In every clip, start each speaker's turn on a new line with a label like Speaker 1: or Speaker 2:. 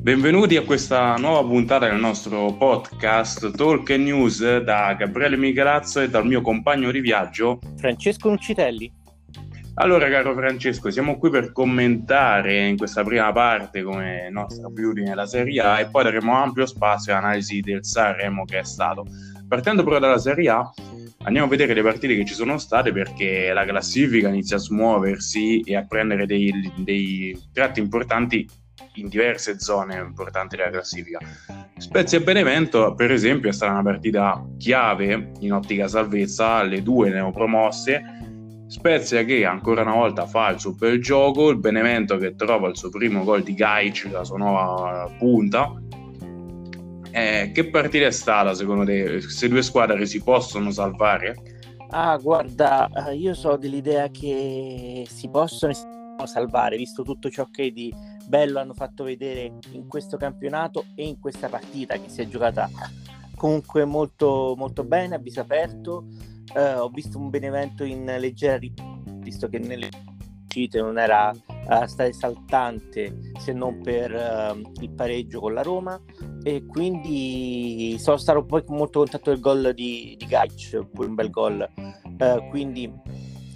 Speaker 1: Benvenuti a questa nuova puntata del nostro podcast Talk News da Gabriele Michelazzo e dal mio compagno di viaggio
Speaker 2: Francesco Nuccitelli.
Speaker 1: Allora, caro Francesco, siamo qui per commentare in questa prima parte come nostra beauty nella Serie A e poi daremo ampio spazio all'analisi del Sanremo che è stato. Partendo proprio dalla Serie A, andiamo a vedere le partite che ci sono state perché la classifica inizia a smuoversi e a prendere dei, dei tratti importanti in diverse zone importanti della classifica. Spezia Benevento, per esempio, è stata una partita chiave in ottica salvezza, le due neopromosse. Spezia che ancora una volta fa il suo bel gioco, il Benevento che trova il suo primo gol di Gaic, la sua nuova punta. Eh, che partita è stata secondo te? Queste due squadre si possono salvare?
Speaker 2: Ah, guarda, eh, io so dell'idea che si possono salvare, visto tutto ciò che di bello hanno fatto vedere in questo campionato e in questa partita che si è giocata comunque molto, molto bene, a viso aperto. Eh, ho visto un Benevento in leggera visto che nelle uscite non era uh, stato esaltante se non per uh, il pareggio con la Roma e quindi sono stato poi molto contento del gol di, di Gaic, un bel gol. Uh, quindi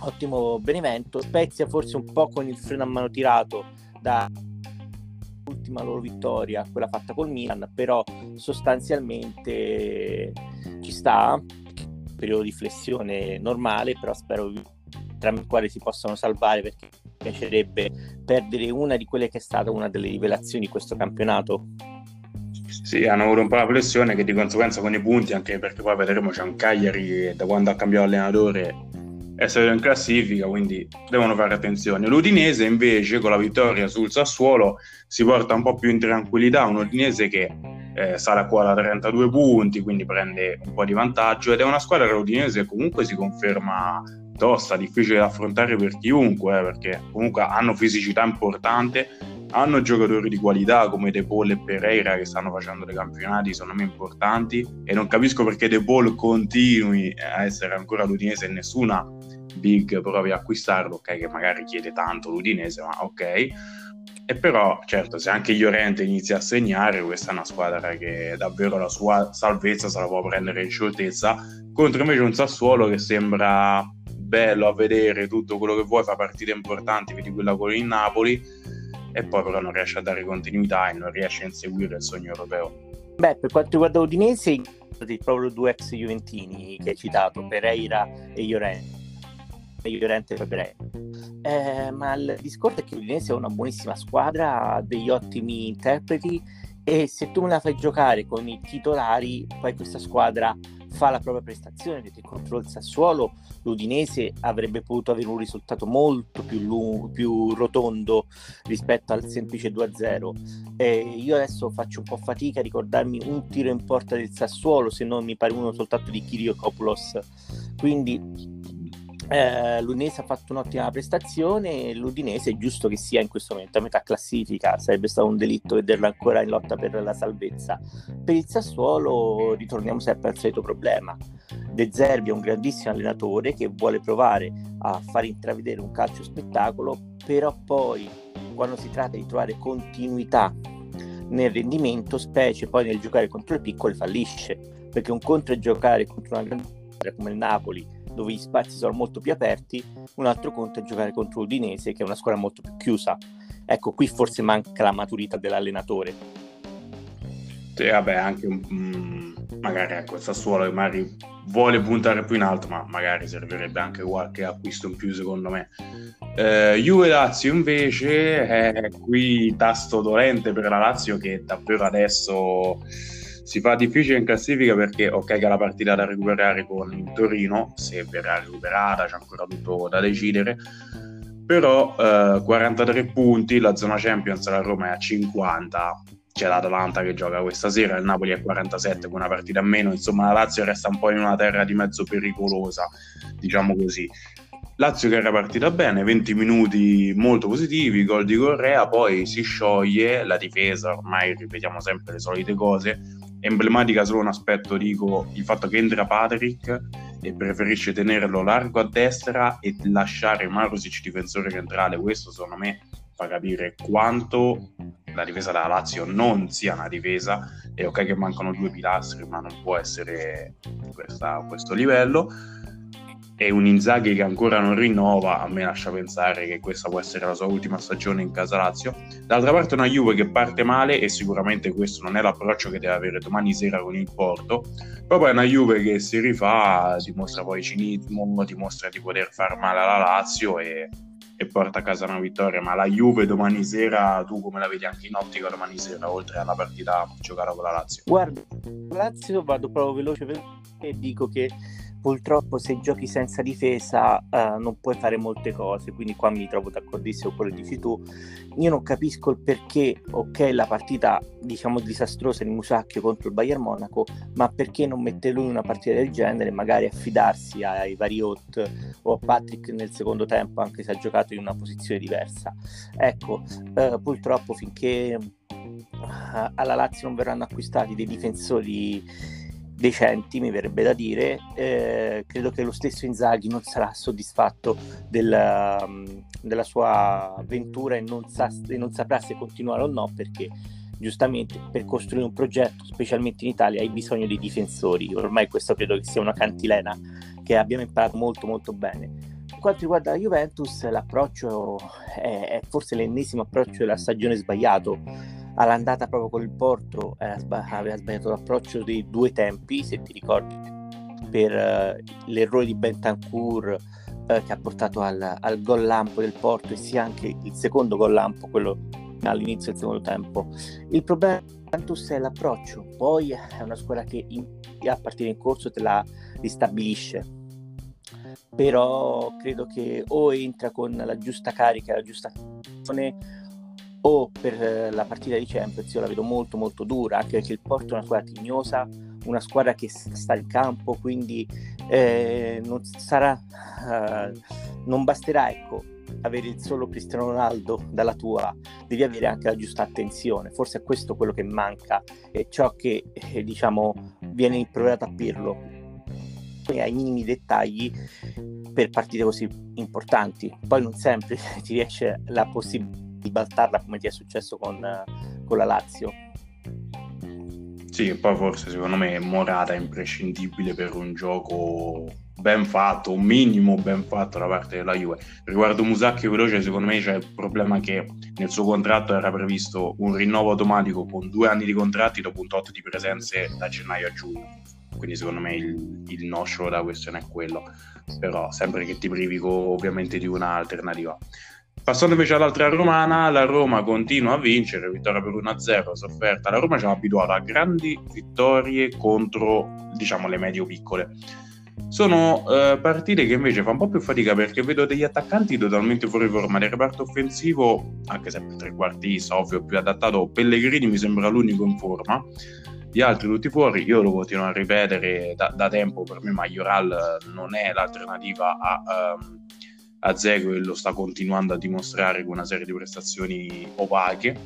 Speaker 2: ottimo Benevento. Spezia forse un po' con il freno a mano tirato da ultima loro vittoria, quella fatta col Milan, però sostanzialmente ci sta, periodo di flessione normale, però spero tramite il quale si possano salvare perché mi piacerebbe perdere una di quelle che è stata una delle rivelazioni di questo campionato.
Speaker 1: Sì, hanno avuto un po' la flessione che di conseguenza con i punti, anche perché poi vedremo c'è un Cagliari che da quando ha cambiato allenatore essere in classifica, quindi devono fare attenzione. L'Udinese invece con la vittoria sul Sassuolo si porta un po' più in tranquillità, un Udinese che eh, sale a quota 32 punti, quindi prende un po' di vantaggio ed è una squadra che l'Udinese comunque si conferma tosta, difficile da affrontare per chiunque, eh, perché comunque hanno fisicità importante, hanno giocatori di qualità come De Paul e Pereira che stanno facendo dei campionati secondo me importanti e non capisco perché De Paul continui a essere ancora l'Udinese e nessuna big provi a acquistarlo, ok, che magari chiede tanto l'Udinese, ma ok. E però, certo, se anche Llorente inizia a segnare, questa è una squadra che davvero la sua salvezza se la può prendere in scioltezza, contro invece un Sassuolo che sembra bello a vedere tutto quello che vuoi, fa partite importanti, vedi quella con il Napoli, e poi però non riesce a dare continuità e non riesce a inseguire il sogno europeo.
Speaker 2: Beh, per quanto riguarda Udinese, proprio due ex Juventini che hai citato, Pereira e Llorente migliorante Fabre. Eh, ma il discorso è che l'Udinese è una buonissima squadra, ha degli ottimi interpreti e se tu me la fai giocare con i titolari, poi questa squadra fa la propria prestazione perché contro il Sassuolo l'Udinese avrebbe potuto avere un risultato molto più, lungo, più rotondo rispetto al semplice 2-0 e io adesso faccio un po' fatica a ricordarmi un tiro in porta del Sassuolo se non mi pare uno soltanto di Kiriakopoulos quindi eh, L'Udinese ha fatto un'ottima prestazione l'Udinese è giusto che sia in questo momento a metà classifica, sarebbe stato un delitto vederlo ancora in lotta per la salvezza. Per il Sassuolo ritorniamo sempre al solito problema. De Zerbi è un grandissimo allenatore che vuole provare a far intravedere un calcio spettacolo, però poi quando si tratta di trovare continuità nel rendimento, specie poi nel giocare contro le piccole, fallisce, perché un conto è giocare contro una grande squadra come il Napoli dove gli spazi sono molto più aperti, un altro conto è giocare contro l'Udinese, che è una squadra molto più chiusa. Ecco, qui forse manca la maturità dell'allenatore.
Speaker 1: Sì, vabbè, anche un, mm, magari ecco, il Sassuolo magari vuole puntare più in alto, ma magari servirebbe anche qualche acquisto in più, secondo me. Eh, Juve Lazio invece è qui tasto dolente per la Lazio che davvero adesso si fa difficile in classifica perché ok che ha la partita da recuperare con il Torino, se verrà recuperata c'è ancora tutto da decidere, però eh, 43 punti, la zona Champions la Roma è a 50, c'è l'Atalanta che gioca questa sera, il Napoli è a 47 con una partita a meno, insomma la Lazio resta un po' in una terra di mezzo pericolosa, diciamo così. Lazio che era partita bene, 20 minuti molto positivi, gol di Correa, poi si scioglie la difesa, ormai ripetiamo sempre le solite cose, emblematica solo un aspetto, dico, il fatto che entra Patrick e preferisce tenerlo largo a destra e lasciare Marusic difensore centrale. Questo secondo me fa capire quanto la difesa della Lazio non sia una difesa. È ok che mancano due pilastri, ma non può essere questa, questo livello e un Inzaghi che ancora non rinnova, a me lascia pensare che questa può essere la sua ultima stagione in casa Lazio. D'altra parte una Juve che parte male e sicuramente questo non è l'approccio che deve avere domani sera con il Porto, proprio è una Juve che si rifà, dimostra poi cinismo, dimostra di poter far male alla Lazio e, e porta a casa una vittoria, ma la Juve domani sera, tu come la vedi anche in ottica domani sera, oltre alla partita giocata con la Lazio?
Speaker 2: Guarda, Lazio vado proprio veloce e dico che purtroppo se giochi senza difesa uh, non puoi fare molte cose, quindi qua mi trovo d'accordissimo con quello che dici tu. Io non capisco il perché, ok, la partita diciamo disastrosa di Musacchio contro il Bayern Monaco, ma perché non mette lui una partita del genere, magari affidarsi ai vari Hot o a Patrick nel secondo tempo, anche se ha giocato in una posizione diversa. Ecco, uh, purtroppo finché uh, alla Lazio non verranno acquistati dei difensori decenti, mi verrebbe da dire. Eh, credo che lo stesso Inzaghi non sarà soddisfatto della, della sua avventura e non, sa, e non saprà se continuare o no perché giustamente per costruire un progetto, specialmente in Italia, hai bisogno di difensori. Ormai questo credo che sia una cantilena che abbiamo imparato molto molto bene. Per quanto riguarda la Juventus, l'approccio è, è forse l'ennesimo approccio della stagione sbagliato all'andata proprio con il Porto aveva sbagliato l'approccio dei due tempi, se ti ricordi, per eh, l'errore di Bentancur eh, che ha portato al, al, gol lampo del Porto e sia anche il secondo gol lampo, quello all'inizio del secondo tempo. Il problema Juventus è l'approccio, poi è una squadra che in, a partire in corso te la ristabilisce. Però credo che o entra con la giusta carica, la giusta azione o per eh, la partita di Champions io la vedo molto molto dura anche perché il Porto è una squadra tignosa una squadra che sta in campo quindi eh, non sarà uh, non basterà ecco avere il solo Cristiano Ronaldo dalla tua devi avere anche la giusta attenzione. Forse è questo quello che manca e ciò che eh, diciamo viene improvvisato a Pirlo. Ai minimi dettagli per partite così importanti. Poi non sempre ti riesce la possibilità ribaltarla come ti è successo con, con la Lazio.
Speaker 1: Sì, poi forse secondo me Morata è imprescindibile per un gioco ben fatto, un minimo ben fatto da parte della Juve. Riguardo Musacchio veloce, secondo me c'è il problema che nel suo contratto era previsto un rinnovo automatico con due anni di contratti dopo un tot di presenze da gennaio a giugno. Quindi secondo me il, il no-show da questione è quello. Però sempre che ti privi ovviamente di un'alternativa. Passando invece all'altra romana, la Roma continua a vincere, vittoria per 1-0, sofferta. La Roma ci ha abituato a grandi vittorie contro, diciamo, le medio-piccole. Sono eh, partite che invece fa un po' più fatica perché vedo degli attaccanti totalmente fuori forma. Nel reparto offensivo, anche se per trequartista, ovvio, più adattato, Pellegrini mi sembra l'unico in forma. Gli altri tutti fuori, io lo continuo a ripetere da, da tempo, per me Majoral non è l'alternativa a... Um, a Zego e lo sta continuando a dimostrare con una serie di prestazioni opache.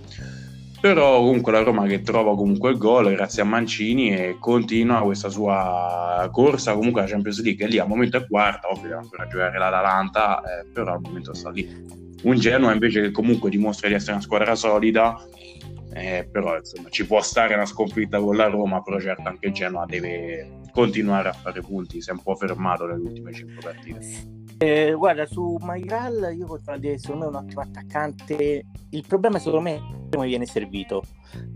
Speaker 1: Però comunque la Roma che trova comunque il gol grazie a Mancini e continua questa sua corsa comunque alla Champions League. Lì al momento è quarta ovvio deve ancora giocare l'Atalanta eh, però al momento sta lì. Un Genoa invece che comunque dimostra di essere una squadra solida eh, però insomma ci può stare una sconfitta con la Roma però certo anche il Genoa deve continuare a fare punti si è un po' fermato nelle ultime 5 partite
Speaker 2: eh, guarda, su Mairal io continuo a dire secondo me è un ottimo attaccante. Il problema secondo me è come viene servito.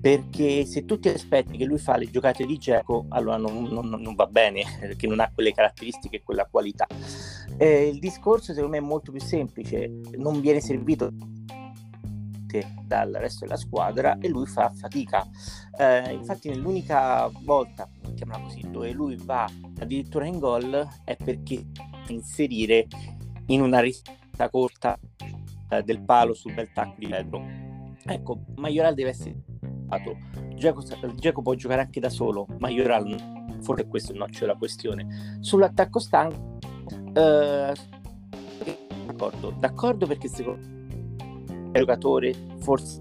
Speaker 2: Perché se tu ti aspetti che lui fa le giocate di Geco, allora non, non, non, va bene, perché non ha quelle caratteristiche e quella qualità. Eh, il discorso secondo me è molto più semplice, non viene servito dal resto della squadra e lui fa fatica. Eh, infatti nell'unica volta, chiamiamola così, dove lui va addirittura in gol è perché inserire in una risata corta eh, del palo sul bel tacco di Pedro. Ecco, Majoral deve essere fatto. Geco può giocare anche da solo, Majoral forse questo è il noccio della questione. Sull'attacco stanco, eh, d'accordo, d'accordo perché secondo me il giocatore, forse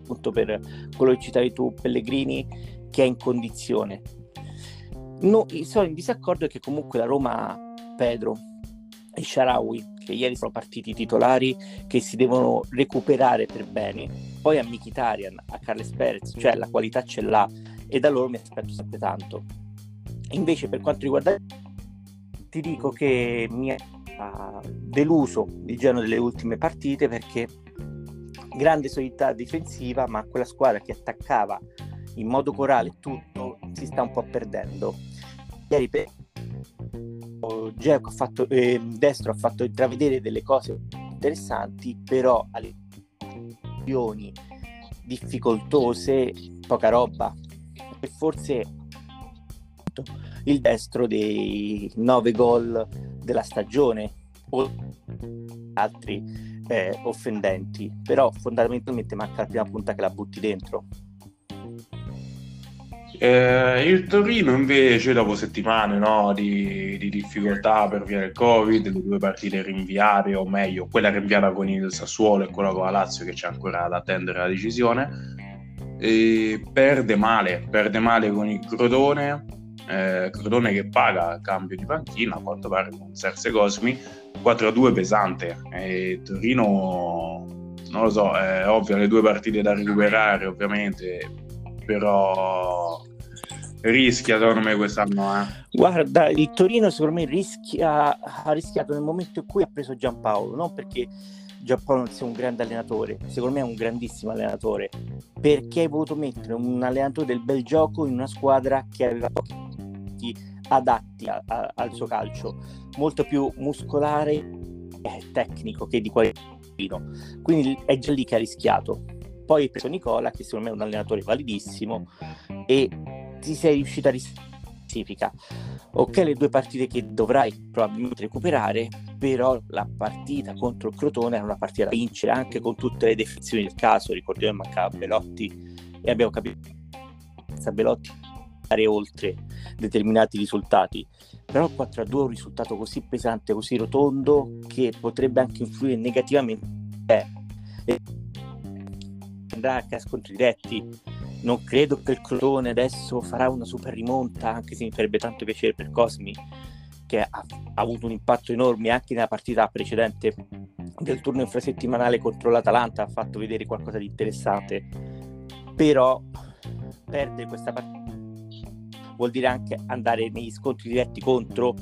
Speaker 2: appunto per quello che citavi tu, Pellegrini, che è in condizione No, sono in disaccordo che comunque la Roma Pedro e Sharawi, che ieri sono partiti titolari, che si devono recuperare per bene. Poi a Mkhitaryan, a Carles Perez, cioè la qualità ce l'ha e da loro mi aspetto sempre tanto. Invece per quanto riguarda ti dico che mi ha deluso il Genoa delle ultime partite perché grande solidità difensiva, ma quella squadra che attaccava in modo corale tutto si sta un po' perdendo. Ieri per... ha fatto, eh, Destro ha fatto intravedere delle cose interessanti, però alle azioni difficoltose, poca roba. E forse il destro dei nove gol della stagione o altri eh, offendenti, però fondamentalmente manca la prima punta che la butti dentro.
Speaker 1: Eh, il Torino invece dopo settimane no, di, di, difficoltà per via del Covid, le due partite rinviate, o meglio, quella rinviata con il Sassuolo e quella con la Lazio che c'è ancora da attendere la decisione, perde male, perde male con il Crotone, eh, Crotone che paga cambio di panchina, a quanto pare con Serse Cosmi, 4-2 pesante. E Torino, non lo so, è ovvio, le due partite da recuperare ovviamente, però rischia secondo me quest'anno. Eh.
Speaker 2: Guarda, il Torino secondo me rischia, ha rischiato nel momento in cui ha preso Giampaolo, non perché Giampaolo non sia un grande allenatore, secondo me è un grandissimo allenatore, perché hai voluto mettere un allenatore del bel gioco in una squadra che aveva pochi adatti a, a, al suo calcio, molto più muscolare e tecnico che di qualità. Quindi è già lì che ha rischiato. Poi hai preso Nicola, che secondo me è un allenatore validissimo, e ti sei riuscito a rischiare. Ok, le due partite che dovrai probabilmente recuperare, però la partita contro il Crotone era una partita da vincere anche con tutte le defezioni del caso. Ricordiamo che mancava Belotti e abbiamo capito che Belotti andare oltre determinati risultati. Però il 4 a 2 è un risultato così pesante, così rotondo, che potrebbe anche influire negativamente. Eh, andrà a scontri diretti. Non credo che il Crotone adesso farà una super rimonta, anche se mi farebbe tanto piacere per Cosmi, che ha, ha avuto un impatto enorme anche nella partita precedente del turno infrasettimanale contro l'Atalanta, ha fatto vedere qualcosa di interessante. Però perde questa partita vuol dire anche andare negli scontri diretti contro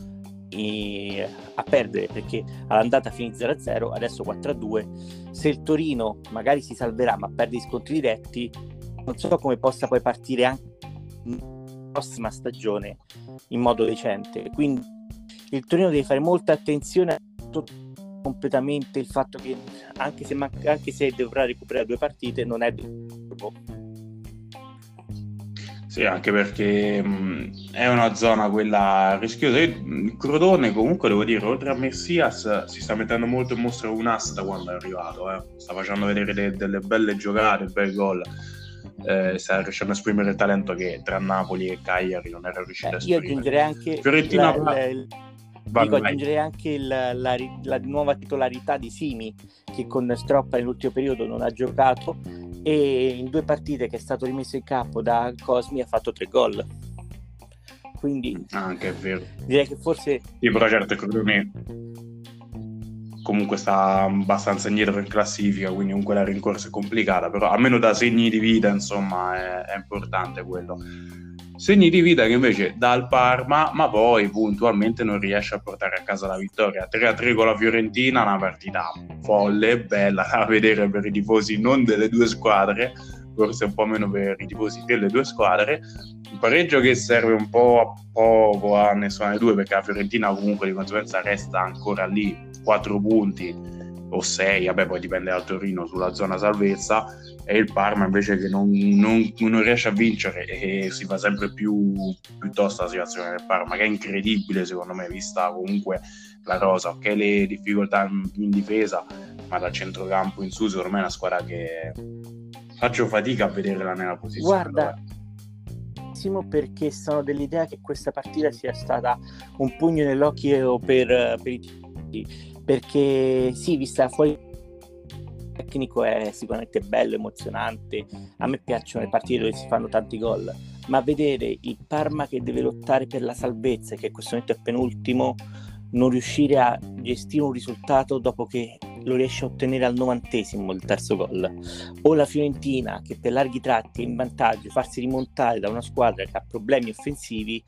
Speaker 2: e a perdere perché all'andata finì 0-0 adesso 4-2 se il Torino magari si salverà ma perde gli scontri diretti non so come possa poi partire anche la prossima stagione in modo decente. Quindi il Torino deve fare molta attenzione a tutto completamente il fatto che anche se, manca, anche se dovrà recuperare due partite non è
Speaker 1: sì, anche perché mh, è una zona quella rischiosa. il Crotone, comunque, devo dire, oltre a Messias, si sta mettendo molto in mostra un ass da quando è arrivato. Eh. Sta facendo vedere de- delle belle giocate, bei gol. Eh, sta riuscendo a esprimere il talento che tra Napoli e Cagliari non era riuscito eh, a esprimere.
Speaker 2: Io aggiungerei anche Fiorentina la, la, il, dico, aggiungerei anche la, la, la, nuova titolarità di Simi che con Stroppa nell'ultimo periodo non ha giocato e in due partite che è stato rimesso in campo da Cosmi ha fatto tre gol. Quindi
Speaker 1: ah, è vero.
Speaker 2: Direi che forse
Speaker 1: Sì, però certo Crotone comunque sta abbastanza indietro in classifica, quindi comunque la rincorsa è complicata, però almeno da segni di vita, insomma, è, è importante quello segni di vita che invece dà il Parma, ma poi puntualmente non riesce a portare a casa la vittoria. 3-3 con la Fiorentina, una partita folle, bella da vedere per i tifosi non delle due squadre, forse un po' meno per i tifosi delle due squadre. Un pareggio che serve un po' a poco a nessuna delle due, perché la Fiorentina comunque di conseguenza resta ancora lì, 4 punti o 6, vabbè poi dipende dal Torino sulla zona salvezza e il Parma invece che non, non, non riesce a vincere e si fa sempre più, più tosta la situazione del Parma che è incredibile secondo me vista comunque la rosa, ok le difficoltà in difesa ma dal centrocampo in su secondo me è una squadra che faccio fatica a vederla nella posizione
Speaker 2: guarda perché sono dell'idea che questa partita sia stata un pugno nell'occhio per, per i perché sì, vista fuori tecnico è sicuramente bello, emozionante, a me piacciono le partite dove si fanno tanti gol, ma vedere il Parma che deve lottare per la salvezza, che in questo momento è penultimo, non riuscire a gestire un risultato dopo che lo riesce a ottenere al novantesimo il terzo gol, o la Fiorentina che per larghi tratti è in vantaggio, farsi rimontare da una squadra che ha problemi offensivi,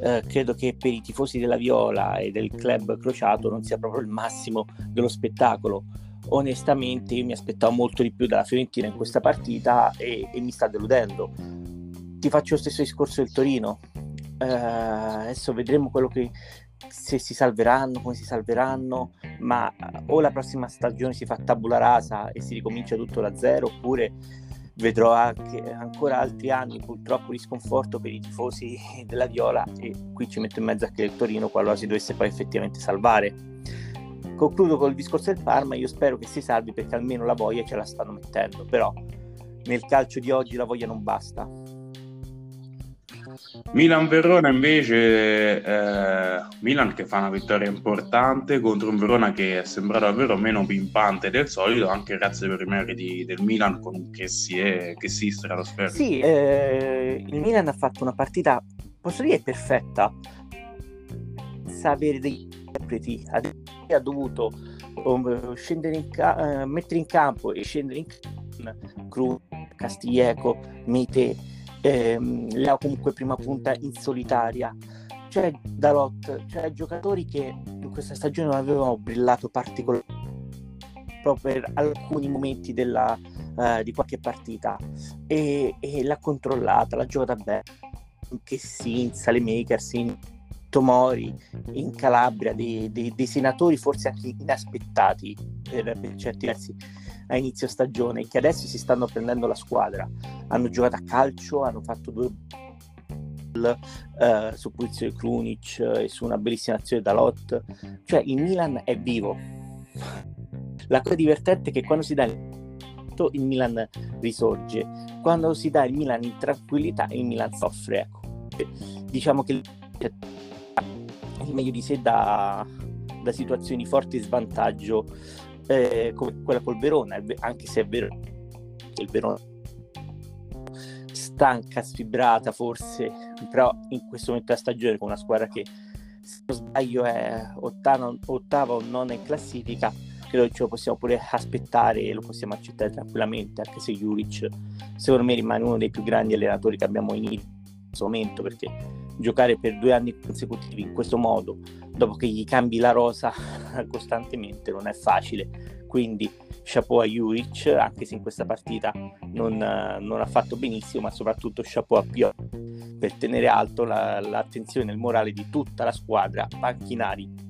Speaker 2: eh, credo che per i tifosi della Viola e del club crociato non sia proprio il massimo dello spettacolo onestamente io mi aspettavo molto di più dalla Fiorentina in questa partita e, e mi sta deludendo. Ti faccio lo stesso discorso del Torino. Uh, adesso vedremo quello che se si salveranno, come si salveranno, ma o la prossima stagione si fa tabula rasa e si ricomincia tutto da zero, oppure vedrò anche ancora altri anni purtroppo di sconforto per i tifosi della Viola e qui ci metto in mezzo anche il Torino qualora si dovesse poi effettivamente salvare concludo col discorso del Parma, io spero che si salvi perché almeno la voglia ce la stanno mettendo, però nel calcio di oggi la voglia non basta.
Speaker 1: Milan-Verona invece, eh, Milan che fa una vittoria importante contro un Verona che è sembrato davvero meno pimpante del solito, anche grazie per i meriti del Milan con che si è che si stratosferico.
Speaker 2: Sì, eh, il Milan ha fatto una partita, posso dire, perfetta, senza avere dei interpreti, ha dovuto um, in ca- uh, mettere in campo e scendere in campo Cruz, Castiglieco, Mite, ehm, Leo comunque prima punta in solitaria. Cioè Dalot, cioè giocatori che in questa stagione non avevano brillato particolarmente proprio per alcuni momenti della, uh, di qualche partita. E, e, l'ha controllata, l'ha giocata bene. Che Sins, le Makers in Tomori in Calabria, dei, dei, dei, senatori forse anche inaspettati per, per, certi versi a inizio stagione, che adesso si stanno prendendo la squadra. Hanno giocato a calcio, hanno fatto due uh, su posizione Krunic uh, e su una bellissima azione da Lot. Cioè il Milan è vivo. La cosa divertente è che quando si dà il Milan risorge, quando si dà il Milan in tranquillità il Milan soffre. Ecco. Diciamo che il meglio di sé da, da situazioni forti svantaggio eh, come quella col Verona, anche se è vero che il Verona stanca, sfibrata forse, però in questo momento della stagione con una squadra che se non sbaglio è ottava, ottava o nona in classifica, credo che ce lo possiamo pure aspettare e lo possiamo accettare tranquillamente, anche se Juric secondo me rimane uno dei più grandi allenatori che abbiamo in questo momento perché giocare per due anni consecutivi in questo modo, dopo che gli cambi la rosa costantemente, non è facile. Quindi chapeau a Juric, anche se in questa partita non, non ha fatto benissimo, ma soprattutto chapeau a Pio per tenere alto la, l'attenzione e il morale di tutta la squadra, panchinari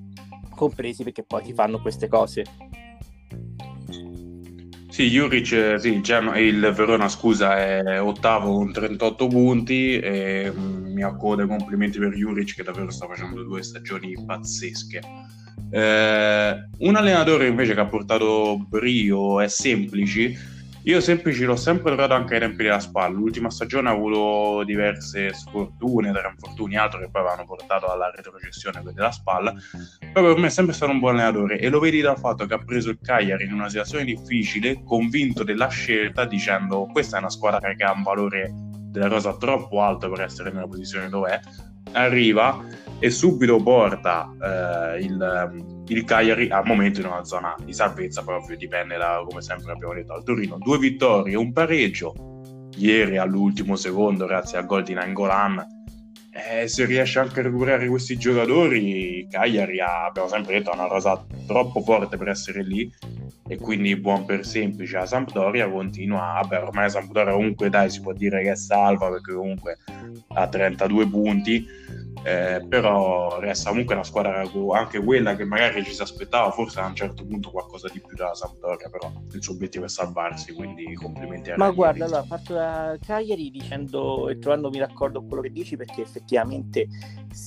Speaker 2: compresi, perché poi ti fanno queste cose.
Speaker 1: Sì, Juric, sì, il Verona scusa, è ottavo con 38 punti e mi accode complimenti per Juric che davvero sta facendo due stagioni pazzesche. Eh, un allenatore invece che ha portato brio e semplici io semplici l'ho sempre trovato anche ai tempi della spalla. L'ultima stagione ha avuto diverse sfortune, tra infortuni e altro che poi avevano portato alla retrocessione della spalla. Però per me è sempre stato un buon allenatore e lo vedi dal fatto che ha preso il Cagliari in una situazione difficile, convinto della scelta, dicendo questa è una squadra che ha un valore della rosa troppo alto per essere nella posizione dove è. Arriva e subito porta eh, il il Cagliari al momento in una zona di salvezza, proprio dipende da, come sempre abbiamo detto, al Torino. Due vittorie, un pareggio, ieri all'ultimo secondo grazie al gol di Nangolan. Eh, se riesce anche a recuperare questi giocatori, Cagliari ha, abbiamo sempre detto, ha una rosa troppo forte per essere lì e quindi buon per semplice la Sampdoria continua, vabbè ormai la Sampdoria comunque dai si può dire che è salva perché comunque ha 32 punti, eh, però resta comunque una squadra anche quella che magari ci si aspettava forse a un certo punto qualcosa di più della Sampdoria però il suo obiettivo è salvarsi quindi complimenti a
Speaker 2: ma guarda allora parto da Cagliari dicendo e trovandomi d'accordo con quello che dici perché effettivamente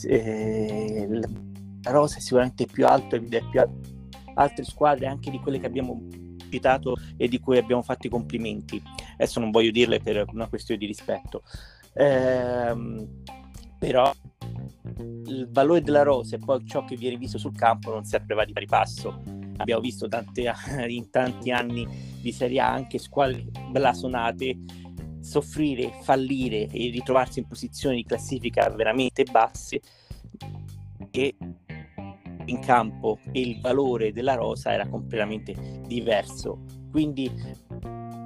Speaker 2: eh, la rosa è sicuramente più alta ed è più alta altre squadre anche di quelle che abbiamo citato e di cui abbiamo fatto i complimenti adesso non voglio dirle per una questione di rispetto ehm, però il valore della rosa e poi ciò che viene visto sul campo non sempre va di pari passo. abbiamo visto tante, in tanti anni di Serie A anche squadre blasonate soffrire, fallire e ritrovarsi in posizioni di classifica veramente basse e in campo e il valore della rosa era completamente diverso. Quindi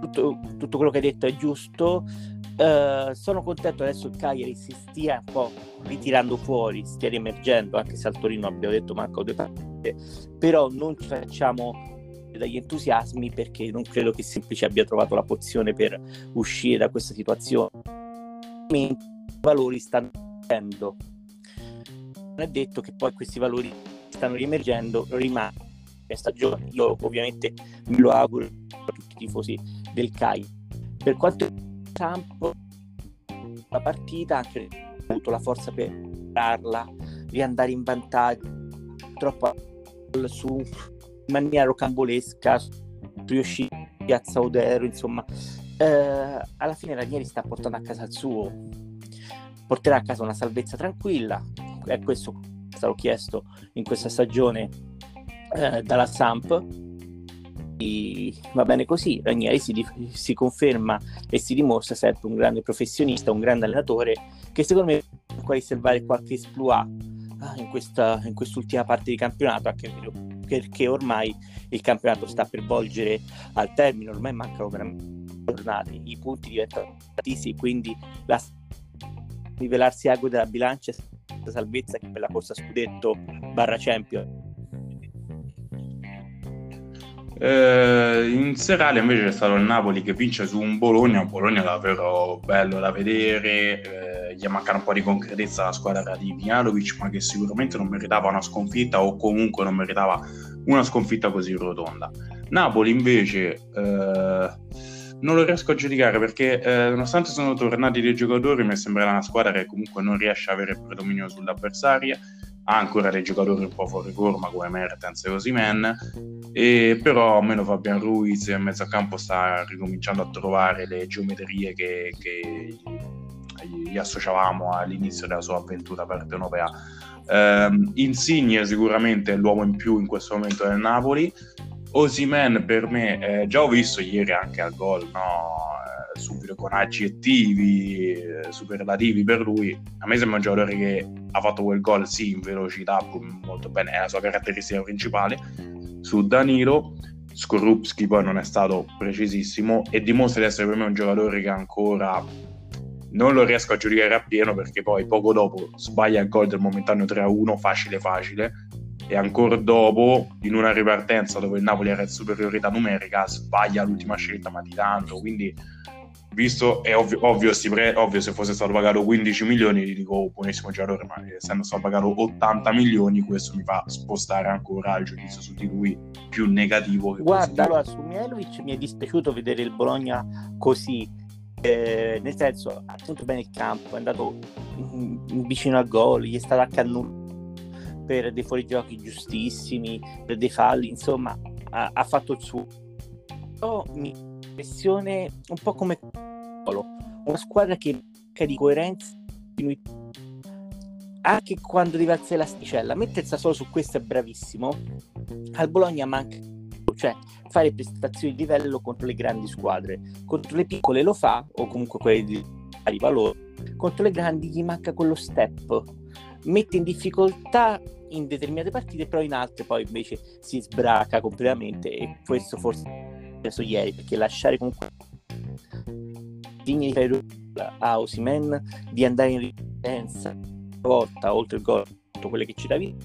Speaker 2: tutto, tutto quello che hai detto è giusto. Uh, sono contento adesso il Cagliari si stia un po' ritirando fuori, stia riemergendo, anche se al Torino abbiamo detto manca due partite, però non ci facciamo dagli entusiasmi perché non credo che semplice abbia trovato la pozione per uscire da questa situazione. I valori stanno emergendo. Non è detto che poi questi valori stanno riemergendo rimane in stagione. Io ovviamente me lo auguro a tutti i tifosi del CAI. Per quanto campo, la partita anche avuto la forza per darla, di andare in vantaggio, troppo su in maniera rocambolesca, riuscì Piazza Odero, insomma, eh, alla fine Ranieri sta portando a casa il suo, porterà a casa una salvezza tranquilla, è questo stato chiesto in questa stagione eh, dalla Samp. E va bene così, Ranieri si, si, conferma e si dimostra sempre un grande professionista, un grande allenatore che secondo me può riservare qualche esploit ah, in, questa, in quest'ultima parte di campionato, anche perché ormai il campionato sta per volgere al termine, ormai mancano veramente giornate, i punti diventano tantissimi, quindi la rivelarsi ago della bilancia salvezza che per la corsa scudetto barra champion
Speaker 1: eh, in serale invece c'è stato il Napoli che vince su un Bologna, un Bologna davvero bello da vedere, eh, gli manca un po' di concretezza alla squadra di Mialovic, ma che sicuramente non meritava una sconfitta o comunque non meritava una sconfitta così rotonda. Napoli invece eh, non lo riesco a giudicare perché eh, nonostante sono tornati dei giocatori mi sembra una squadra che comunque non riesce a avere predominio sull'avversaria. Ha ancora dei giocatori un po' fuori forma come Mertens e Osimen. E però almeno Fabian Ruiz in mezzo a campo sta ricominciando a trovare le geometrie che, che gli associavamo all'inizio della sua avventura partenopea um, Insigne sicuramente è l'uomo in più in questo momento del Napoli Osimen per me eh, già ho visto ieri anche al gol no? subito con aggettivi eh, superlativi per lui. A me sembra un giocatore che ha fatto quel gol, sì, in velocità, molto bene, è la sua caratteristica principale. Su Danilo, Skorupski poi non è stato precisissimo e dimostra di essere per me un giocatore che ancora non lo riesco a giudicare appieno perché poi poco dopo sbaglia il gol del momentaneo 3-1, facile facile, e ancora dopo in una ripartenza dove il Napoli era in superiorità numerica sbaglia l'ultima scelta ma di tanto quindi visto è ovvio, ovvio, pre- ovvio, se fosse stato pagato 15 milioni gli dico oh, buonissimo giocatore ma essendo stato pagato 80 milioni questo mi fa spostare ancora il giudizio su di lui più negativo
Speaker 2: che guarda allora su Mielovic mi è dispiaciuto vedere il Bologna così eh, nel senso ha tenuto bene il campo è andato in, in vicino al gol gli è stato accannuto per dei fuorigiochi giustissimi per dei falli insomma ha, ha fatto il suo. Però mi impressione un po' come una squadra che manca di coerenza anche quando deve alzare l'asticella mettersi solo su questo è bravissimo. Al Bologna manca cioè fare prestazioni di livello contro le grandi squadre. Contro le piccole lo fa o comunque quelle di pari valore. Contro le grandi gli manca quello step mette in difficoltà in determinate partite però in altre poi invece si sbraca completamente e questo forse successo ieri, perché lasciare comunque digni di a Osimen di andare in una volta oltre il gol, tutto quello che ci davi,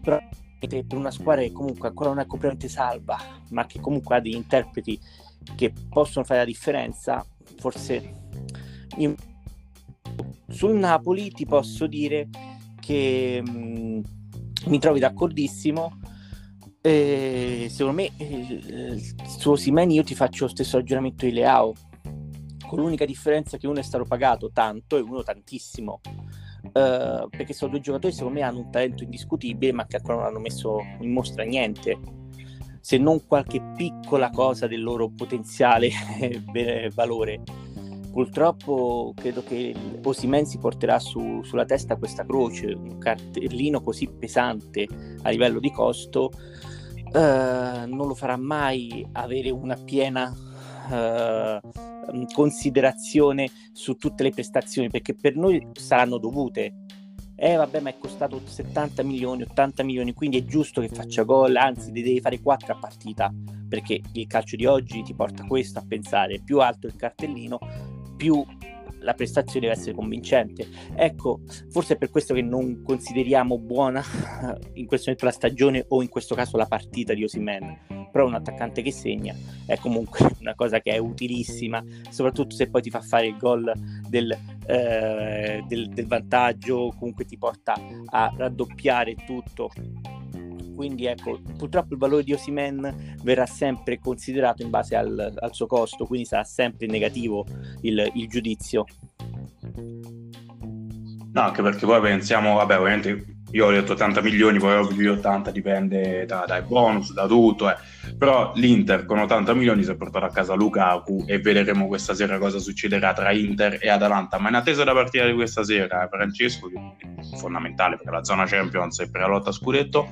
Speaker 2: però per una squadra che comunque ancora non è completamente salva, ma che comunque ha degli interpreti che possono fare la differenza, forse io... sul Napoli ti posso dire che mh, mm, mi trovi d'accordissimo. Eh, secondo me eh, su Osimeni io ti faccio lo stesso ragionamento di Leao. Con l'unica differenza che uno è stato pagato tanto e uno tantissimo. Uh, perché sono due giocatori secondo me hanno un talento indiscutibile ma che ancora non hanno messo in mostra niente. Se non qualche piccola cosa del loro potenziale valore purtroppo credo che Osimen si porterà su, sulla testa questa croce un cartellino così pesante a livello di costo uh, non lo farà mai avere una piena uh, considerazione su tutte le prestazioni perché per noi saranno dovute. Eh vabbè ma è costato 70 milioni, 80 milioni, quindi è giusto che faccia gol, anzi devi fare 4 a partita, perché il calcio di oggi ti porta questo a pensare, più alto il cartellino, più la prestazione deve essere convincente. Ecco, forse è per questo che non consideriamo buona in questo momento la stagione o in questo caso la partita di Osimen. Però un attaccante che segna è comunque una cosa che è utilissima, soprattutto se poi ti fa fare il gol del, eh, del, del vantaggio, comunque ti porta a raddoppiare tutto quindi ecco, purtroppo il valore di Osimen verrà sempre considerato in base al, al, suo costo, quindi sarà sempre negativo il, il giudizio.
Speaker 1: No, anche perché poi pensiamo, vabbè, ovviamente io ho detto 80 milioni, poi ovvio più 80 dipende da, dai bonus, da tutto, eh. però l'Inter con 80 milioni si è portato a casa Lukaku e vedremo questa sera cosa succederà tra Inter e Atalanta, ma in attesa della partita di questa sera, Francesco, che è fondamentale perché la zona Champions è per la lotta a scudetto,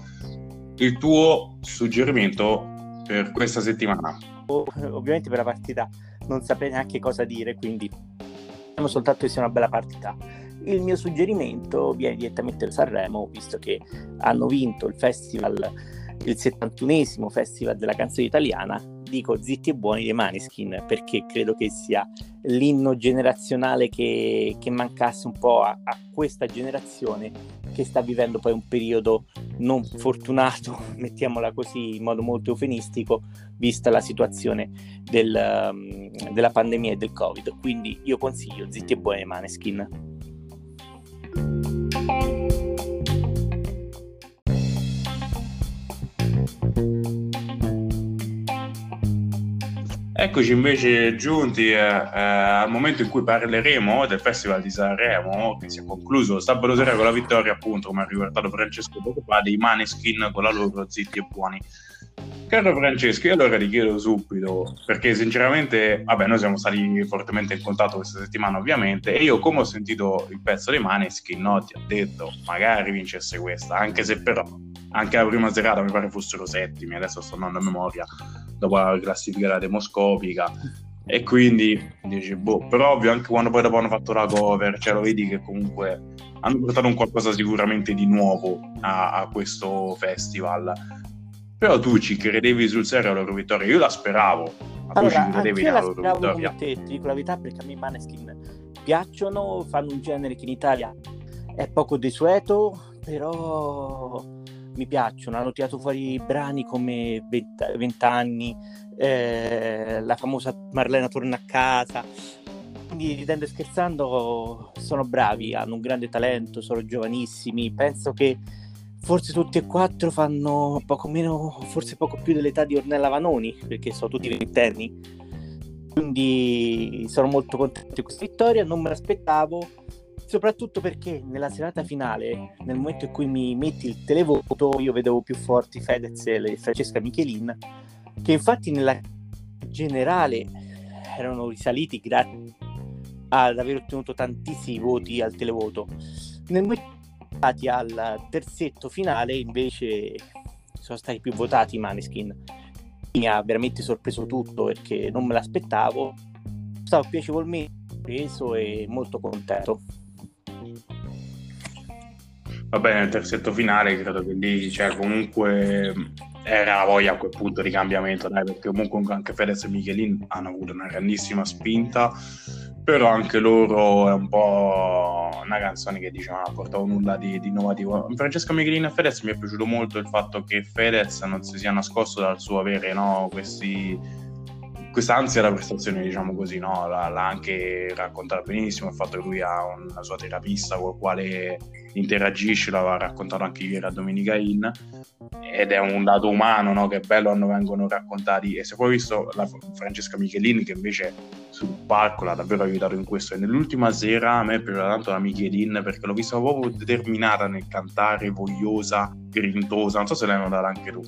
Speaker 1: il tuo suggerimento per questa settimana?
Speaker 2: Ovviamente per la partita non saprei neanche cosa dire, quindi diciamo soltanto che sia una bella partita. Il mio suggerimento viene direttamente da Sanremo, visto che hanno vinto il festival, il 71esimo festival della canzone italiana dico zitti e buoni dei Maneskin perché credo che sia l'inno generazionale che, che mancasse un po' a, a, questa generazione che sta vivendo poi un periodo non fortunato, mettiamola così in modo molto eufemistico, vista la situazione del, um, della pandemia e del Covid. Quindi io consiglio zitti e buoni dei Maneskin.
Speaker 1: Eccoci invece giunti eh, eh, al momento in cui parleremo del Festival di Sanremo che si è concluso sabato sera con la vittoria appunto come ha ricordato Francesco poco fa dei Maneskin con la loro Zitti e Buoni Caro Francesco, io allora ti chiedo subito, perché sinceramente, vabbè, noi siamo stati fortemente in contatto questa settimana ovviamente, e io come ho sentito il pezzo dei Maneskin, no, ti ho detto, magari vincesse questa, anche se però, anche la prima serata mi pare fossero settimi, adesso sto andando a memoria, dopo la classifica demoscopica, e quindi dici, boh, però ovvio anche quando poi dopo hanno fatto la cover, cioè lo vedi che comunque hanno portato un qualcosa sicuramente di nuovo a, a questo festival però tu ci credevi sul serio alla loro vittoria, io la speravo.
Speaker 2: Ma allora, tu ci credevi nella loro vittoria. Te, ti dico la verità perché a me i Maneskin piacciono, fanno un genere che in Italia è poco desueto, però mi piacciono. Hanno tirato fuori brani come Vent'anni, eh, la famosa Marlena torna a casa. Quindi ridendo e scherzando sono bravi, hanno un grande talento, sono giovanissimi. Penso che forse tutti e quattro fanno poco meno, forse poco più dell'età di Ornella Vanoni, perché sono tutti ventenni. Quindi sono molto contento di questa vittoria, non me l'aspettavo, soprattutto perché nella serata finale, nel momento in cui mi metti il televoto, io vedevo più forti Fedez e Francesca Michelin, che infatti nella generale erano risaliti grazie ad aver ottenuto tantissimi voti al televoto. Nel momento arrivati al terzetto finale invece sono stati più votati i Maneskin. Mi ha veramente sorpreso tutto perché non me l'aspettavo. Stavo piacevolmente preso e molto contento.
Speaker 1: Va bene, nel terzetto finale credo che lì cioè, comunque era la voglia a quel punto di cambiamento, dai, perché comunque anche Fedez e Michelin hanno avuto una grandissima spinta però anche loro è un po' una canzone che diciamo non portava nulla di, di innovativo. Francesco Michelin e Fedez mi è piaciuto molto il fatto che Fedez non si sia nascosto dal suo avere no, questi questa ansia da prestazione, diciamo così, no? l'ha, anche raccontato benissimo il fatto che lui ha una sua terapista con la quale interagisce, l'aveva raccontato anche ieri a Domenica In, ed è un dato umano no? che è bello quando vengono raccontati. E se poi visto la Francesca Michelin, che invece sul palco l'ha davvero aiutato in questo, e nell'ultima sera a me è piaciuta tanto la Michelin perché l'ho vista proprio determinata nel cantare, vogliosa, grintosa, non so se l'hai notata anche tu.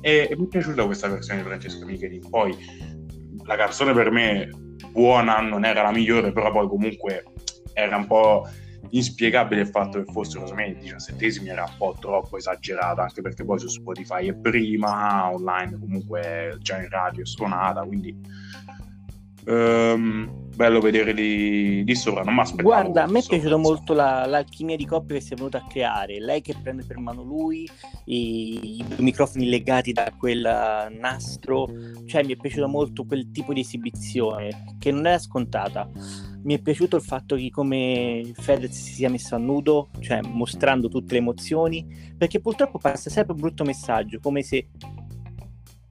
Speaker 1: E, e mi è piaciuta questa versione di Francesca Michelin. Poi la canzone per me buona non era la migliore, però poi comunque era un po' inspiegabile il fatto che fossero secondo me i diciassettesimi era un po' troppo esagerato anche perché poi su Spotify è prima online comunque già in radio è suonata quindi um, bello vedere di, di sopra non mi aspettavo
Speaker 2: guarda a me è piaciuta molto la, l'alchimia di coppia che si è venuta a creare. Lei che prende per mano lui i, i microfoni legati da quel nastro. Cioè mi è piaciuto molto quel tipo di esibizione che non era scontata. Mi è piaciuto il fatto che come Fedez si sia messo a nudo, cioè mostrando tutte le emozioni, perché purtroppo passa sempre un brutto messaggio, come se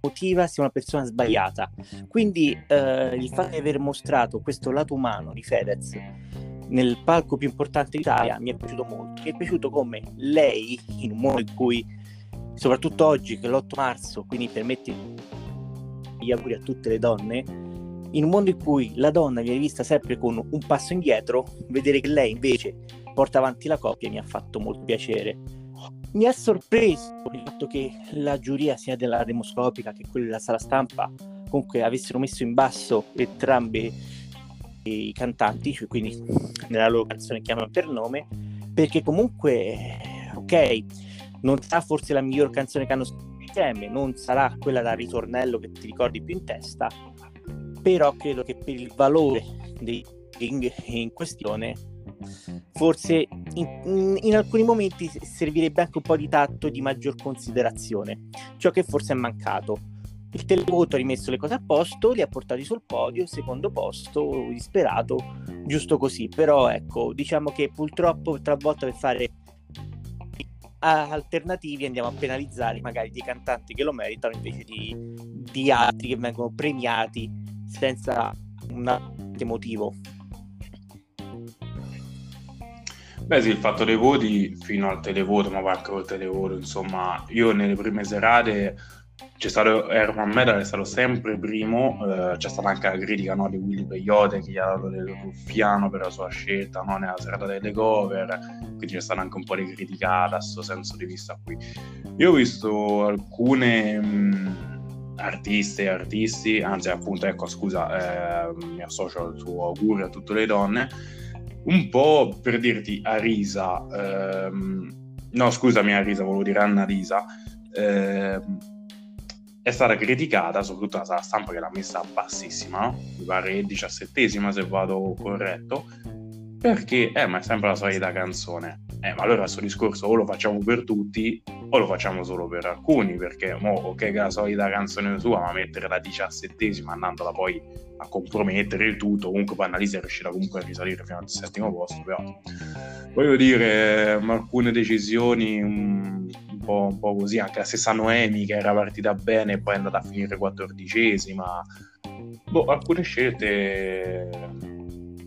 Speaker 2: motiva sia una persona sbagliata. Quindi eh, il fatto di aver mostrato questo lato umano di Fedez nel palco più importante d'Italia mi è piaciuto molto. Mi è piaciuto come lei, in un modo in cui, soprattutto oggi, che è l'8 marzo, quindi permette gli auguri a tutte le donne, in un mondo in cui la donna viene vista sempre con un passo indietro, vedere che lei invece porta avanti la coppia mi ha fatto molto piacere. Mi ha sorpreso il fatto che la giuria sia della demoscopica che quella della sala stampa comunque avessero messo in basso entrambi i cantanti, cioè quindi nella loro canzone chiamano per nome, perché comunque, ok, non sarà forse la miglior canzone che hanno scritto insieme, non sarà quella da ritornello che ti ricordi più in testa, però credo che per il valore dei ring in questione forse in, in, alcuni momenti servirebbe anche un po' di tatto e di maggior considerazione, ciò che forse è mancato. Il televoto ha rimesso le cose a posto, li ha portati sul podio, secondo posto, disperato, giusto così. Però ecco, diciamo che purtroppo talvolta per fare alternativi andiamo a penalizzare magari dei cantanti che lo meritano invece di, di altri che vengono premiati senza un motivo.
Speaker 1: Beh sì, il fatto dei voti fino al televoto, ma anche col televoto, insomma, io nelle prime serate c'è stato Herman Medal è stato sempre primo, eh, c'è stata anche la critica no, di Willy Peyote che gli ha dato del ruffiano per la sua scelta no, nella serata delle cover, quindi c'è stata anche un po' di critica da questo senso di vista qui. Io ho visto alcune... Mh, artiste e artisti, anzi appunto ecco scusa, eh, mi associo al tuo augurio a tutte le donne, un po' per dirti a Risa, ehm, no scusami a Risa, volevo dire Anna Risa, ehm, è stata criticata, soprattutto la sala stampa che l'ha messa bassissima, mi pare diciassettesima se vado corretto, perché eh, ma è sempre la solita canzone. Eh, ma allora questo discorso o lo facciamo per tutti o lo facciamo solo per alcuni, perché mo, ok che la solita canzone sua, ma mettere la diciassettesima andandola poi a compromettere il tutto, comunque poi Annalisa è riuscita comunque a risalire fino al settimo posto, però voglio dire, alcune decisioni un, un, po', un po' così, anche la stessa Noemi che era partita bene e poi è andata a finire quattordicesima, boh, alcune scelte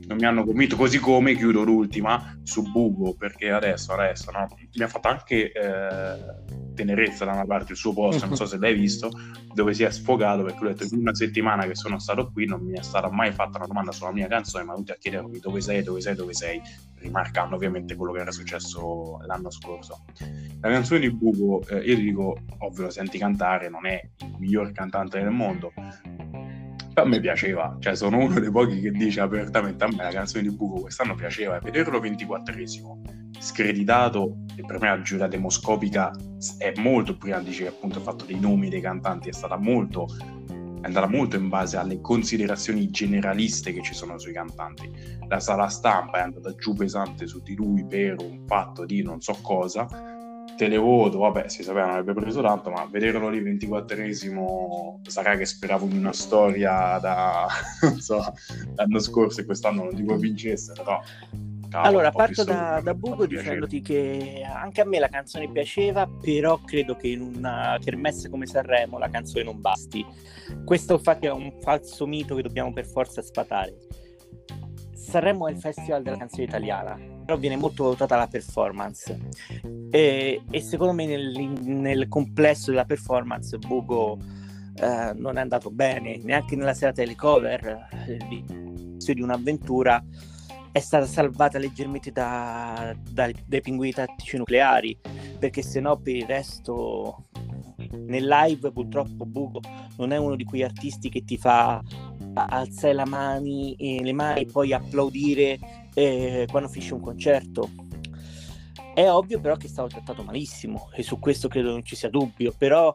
Speaker 1: non mi hanno convinto, così come chiudo l'ultima su Bugo, perché adesso, adesso no? mi ha fatto anche eh, tenerezza da una parte il suo post, non so se l'hai visto, dove si è sfogato perché lui ha detto in una settimana che sono stato qui non mi è stata mai fatta una domanda sulla mia canzone, ma tutti a chiedermi dove sei, dove sei, dove sei, rimarcando ovviamente quello che era successo l'anno scorso. La canzone di Bugo, eh, io ti dico, ovvio, senti cantare, non è il miglior cantante del mondo, a me piaceva, cioè sono uno dei pochi che dice apertamente a me la canzone di Buco quest'anno piaceva e vederlo 24esimo screditato e per me la giura demoscopica è molto prima dice appunto il fatto dei nomi dei cantanti è stata molto è andata molto in base alle considerazioni generaliste che ci sono sui cantanti. La sala stampa è andata giù pesante su di lui per un fatto di non so cosa televoto, vabbè, si sapeva non avrebbe preso tanto, ma vederlo lì 24esimo sarà che speravo in una storia da, non so, l'anno scorso e quest'anno non dico vincesse, però...
Speaker 2: Cavolo, allora, parto da, da Bugo dicendoti che anche a me la canzone piaceva, però credo che in una kermesse come Sanremo la canzone non basti. Questo infatti è un falso mito che dobbiamo per forza sfatare. Sanremo è il festival della canzone italiana, però viene molto valutata la performance. E, e secondo me nel, nel, complesso della performance Bugo eh, non è andato bene neanche nella serata delle cover eh, di, di un'avventura è stata salvata leggermente da, da, dai pinguini tattici nucleari perché se no per il resto nel live purtroppo Bugo non è uno di quei artisti che ti fa alzare mani, le mani e poi applaudire eh, quando finisce un concerto. È ovvio però che è stato trattato malissimo e su questo credo non ci sia dubbio, però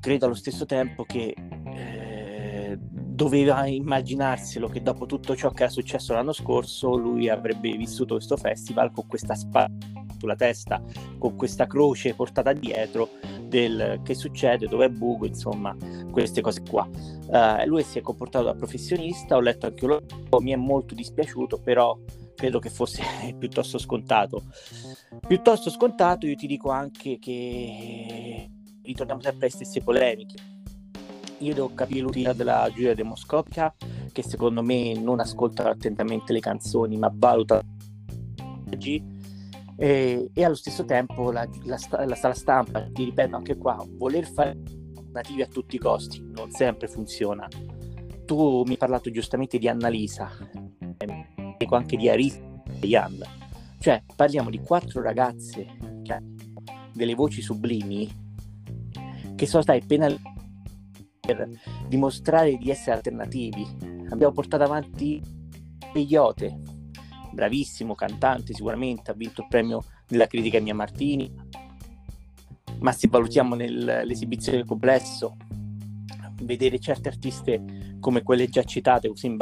Speaker 2: credo allo stesso tempo che eh, doveva immaginarselo che dopo tutto ciò che era successo l'anno scorso lui avrebbe vissuto questo festival con questa spada sulla testa, con questa croce portata dietro del che succede, dove è buco, insomma, queste cose qua. Uh, lui si è comportato da professionista, ho letto anche lo mi è molto dispiaciuto, però credo che fosse piuttosto scontato. Piuttosto scontato, io ti dico anche che ritorniamo sempre alle stesse polemiche. Io devo capire l'utilità della giuria demoscopica, che secondo me non ascolta attentamente le canzoni, ma valuta e, e allo stesso tempo la, la, la, sala stampa, ti ripeto anche qua, voler fare nativi a tutti i costi non sempre funziona. Tu mi hai parlato giustamente di Annalisa, dico anche di Arisa e Jan. Cioè, parliamo di quattro ragazze che hanno delle voci sublimi che sono state penalizzate per dimostrare di essere alternativi. Abbiamo portato avanti Peyote, bravissimo cantante, sicuramente ha vinto il premio della critica Mia Martini, ma se valutiamo nell'esibizione del complesso, vedere certe artiste come quelle già citate, così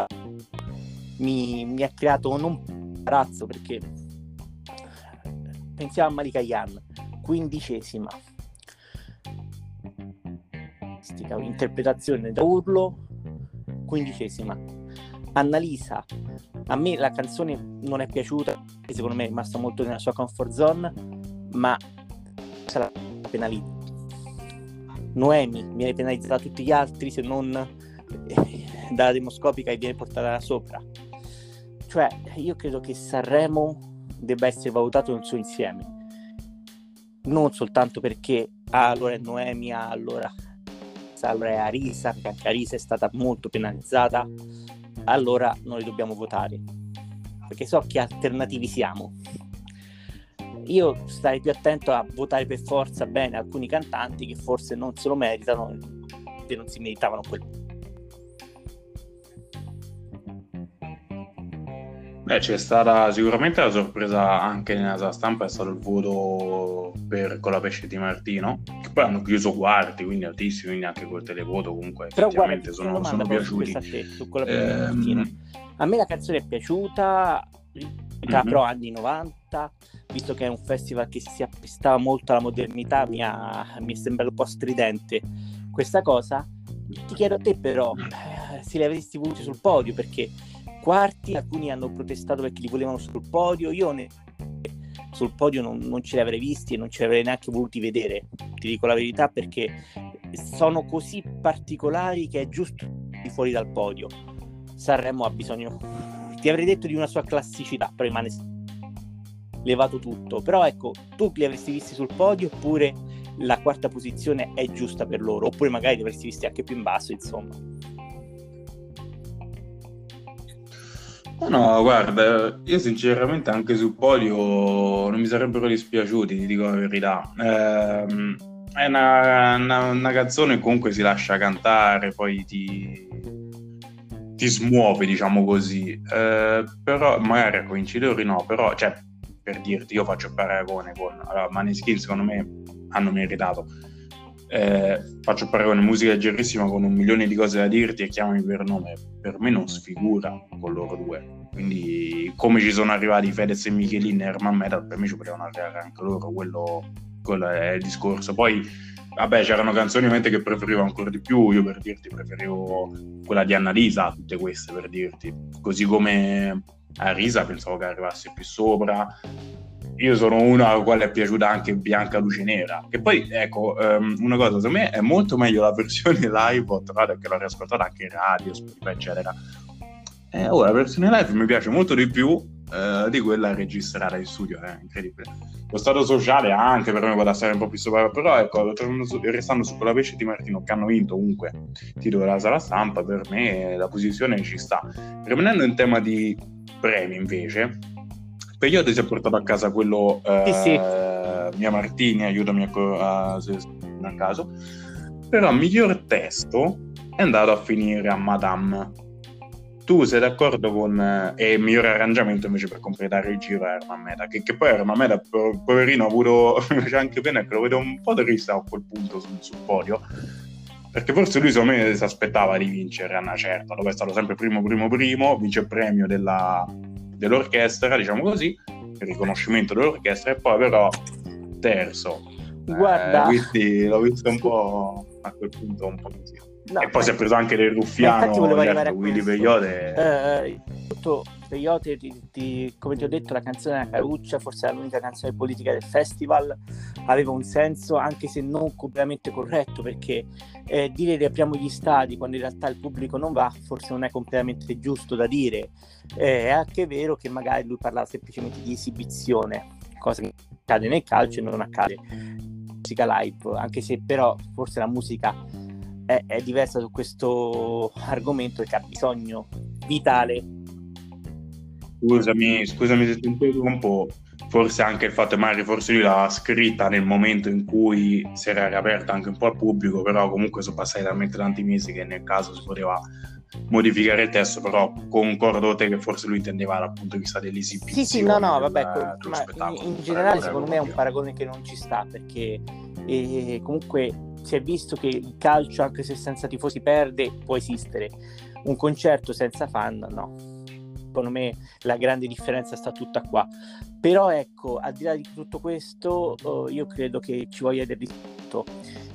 Speaker 2: mi, mi ha creato non imbarazzo perché pensiamo a Malika Yan, quindicesima, interpretazione da urlo, quindicesima. Annalisa a me la canzone non è piaciuta, secondo me è rimasta molto nella sua comfort zone, ma sarà penalizzata. Noemi viene penalizzata da tutti gli altri se non eh, dalla demoscopica e viene portata sopra. Cioè, io credo che Sanremo debba essere valutato nel suo insieme, non soltanto perché ah, allora è Noemi, ah, allora, allora è Arisa, perché anche Arisa è stata molto penalizzata allora noi dobbiamo votare, perché so che alternativi siamo. Io starei più attento a votare per forza bene alcuni cantanti che forse non se lo meritano e non si meritavano quel
Speaker 1: Beh, c'è stata sicuramente la sorpresa anche nella sala stampa, è stato il voto per con la pesce di Martino, che poi hanno chiuso quarti, quindi altissimi, quindi anche col televoto comunque Però effettivamente guarda, sono, sono piaciuti. Te, su
Speaker 2: ehm... a me la canzone è piaciuta, mm-hmm. però anni 90, visto che è un festival che si appestava molto alla modernità, mi, ha, mi è sembrato un po' stridente questa cosa. Ti chiedo a te però, eh, se li avresti voluti sul podio, perché quarti, alcuni hanno protestato perché li volevano sul podio, io ne... sul podio non, non, ce li avrei visti e non ce li avrei neanche voluti vedere, ti dico la verità perché sono così particolari che è giusto fuori dal podio. Sanremo ha bisogno, ti avrei detto di una sua classicità, però rimane levato tutto, però ecco, tu li avresti visti sul podio oppure la quarta posizione è giusta per loro, oppure magari li avresti visti anche più in basso, insomma.
Speaker 1: No, guarda, io sinceramente anche sul podio non mi sarebbero dispiaciuti, ti dico la verità. Eh, è una, una, una, canzone che comunque si lascia cantare, poi ti, ti smuove, diciamo così. Eh, però magari a coincitori no, però, cioè, per dirti, io faccio paragone con... Allora, Maneskin secondo me hanno meritato eh, faccio paragone musica leggerissima con un milione di cose da dirti e chiamami per nome, per me non sfigura con loro due. Quindi come ci sono arrivati Fedez e Michelin e Herman Metal, per me ci potevano arrivare anche loro, quello, quello è il discorso. Poi vabbè c'erano canzoni ovviamente che preferivo ancora di più, io per dirti preferivo quella di Annalisa, tutte queste per dirti, così come a Risa pensavo che arrivasse più sopra, io sono uno al quale è piaciuta anche Bianca Luce Nera. Che poi, ecco, um, una cosa, secondo me è molto meglio la versione live, ho trovato che l'ho riascoltata anche in radio, Spotify, eccetera. Eh, ora, la versione live mi piace molto di più uh, di quella registrata in studio, è eh, incredibile. Lo stato sociale anche per me vado stare un po' più sopra, però ecco, restando su quella pesce di Martino che hanno vinto comunque il titolo della sala stampa, per me la posizione ci sta. Rimanendo in tema di premi invece, periodo si è portato a casa quello eh, sì, sì. Mia Martini, aiutami a, a, a caso. Però miglior testo è andato a finire a Madame. Tu sei d'accordo con eh, e il migliore arrangiamento invece per completare il giro è Herman Meta che, che poi Herman Meta poverino ha avuto c'è anche pena che lo vedo un po' triste a quel punto sul, sul podio perché forse lui secondo me si aspettava di vincere a una certa dove è stato sempre primo primo primo vice premio della, dell'orchestra diciamo così il riconoscimento dell'orchestra e poi però terzo.
Speaker 2: Guarda,
Speaker 1: eh, quindi l'ho visto un po' a quel punto un po' così. No, e poi si è preso anche del ruffiano Willy Peyote.
Speaker 2: Eh, tutto Peyote ti, ti, come ti ho detto la canzone della Caruccia forse è l'unica canzone politica del festival aveva un senso anche se non completamente corretto perché eh, dire riapriamo gli stadi quando in realtà il pubblico non va forse non è completamente giusto da dire eh, è anche vero che magari lui parlava semplicemente di esibizione cosa che accade nel calcio e non accade musica live anche se però forse la musica è, è diversa su questo argomento che ha bisogno vitale.
Speaker 1: Scusami, scusami se ti interrompo, forse anche il fatto che magari forse lui l'ha scritta nel momento in cui si era riaperta anche un po' al pubblico, però comunque sono passati talmente tanti mesi che nel caso si poteva modificare il testo, però concordo te che forse lui intendeva dal punto di vista dell'esibizione.
Speaker 2: Sì, sì, no, no, vabbè, del, ma in, in generale secondo me è un paragone che non ci sta perché eh, comunque si è visto che il calcio, anche se senza tifosi perde, può esistere. Un concerto senza fan, no. Secondo me la grande differenza sta tutta qua. Però ecco, al di là di tutto questo, uh, io credo che ci voglia del rispetto.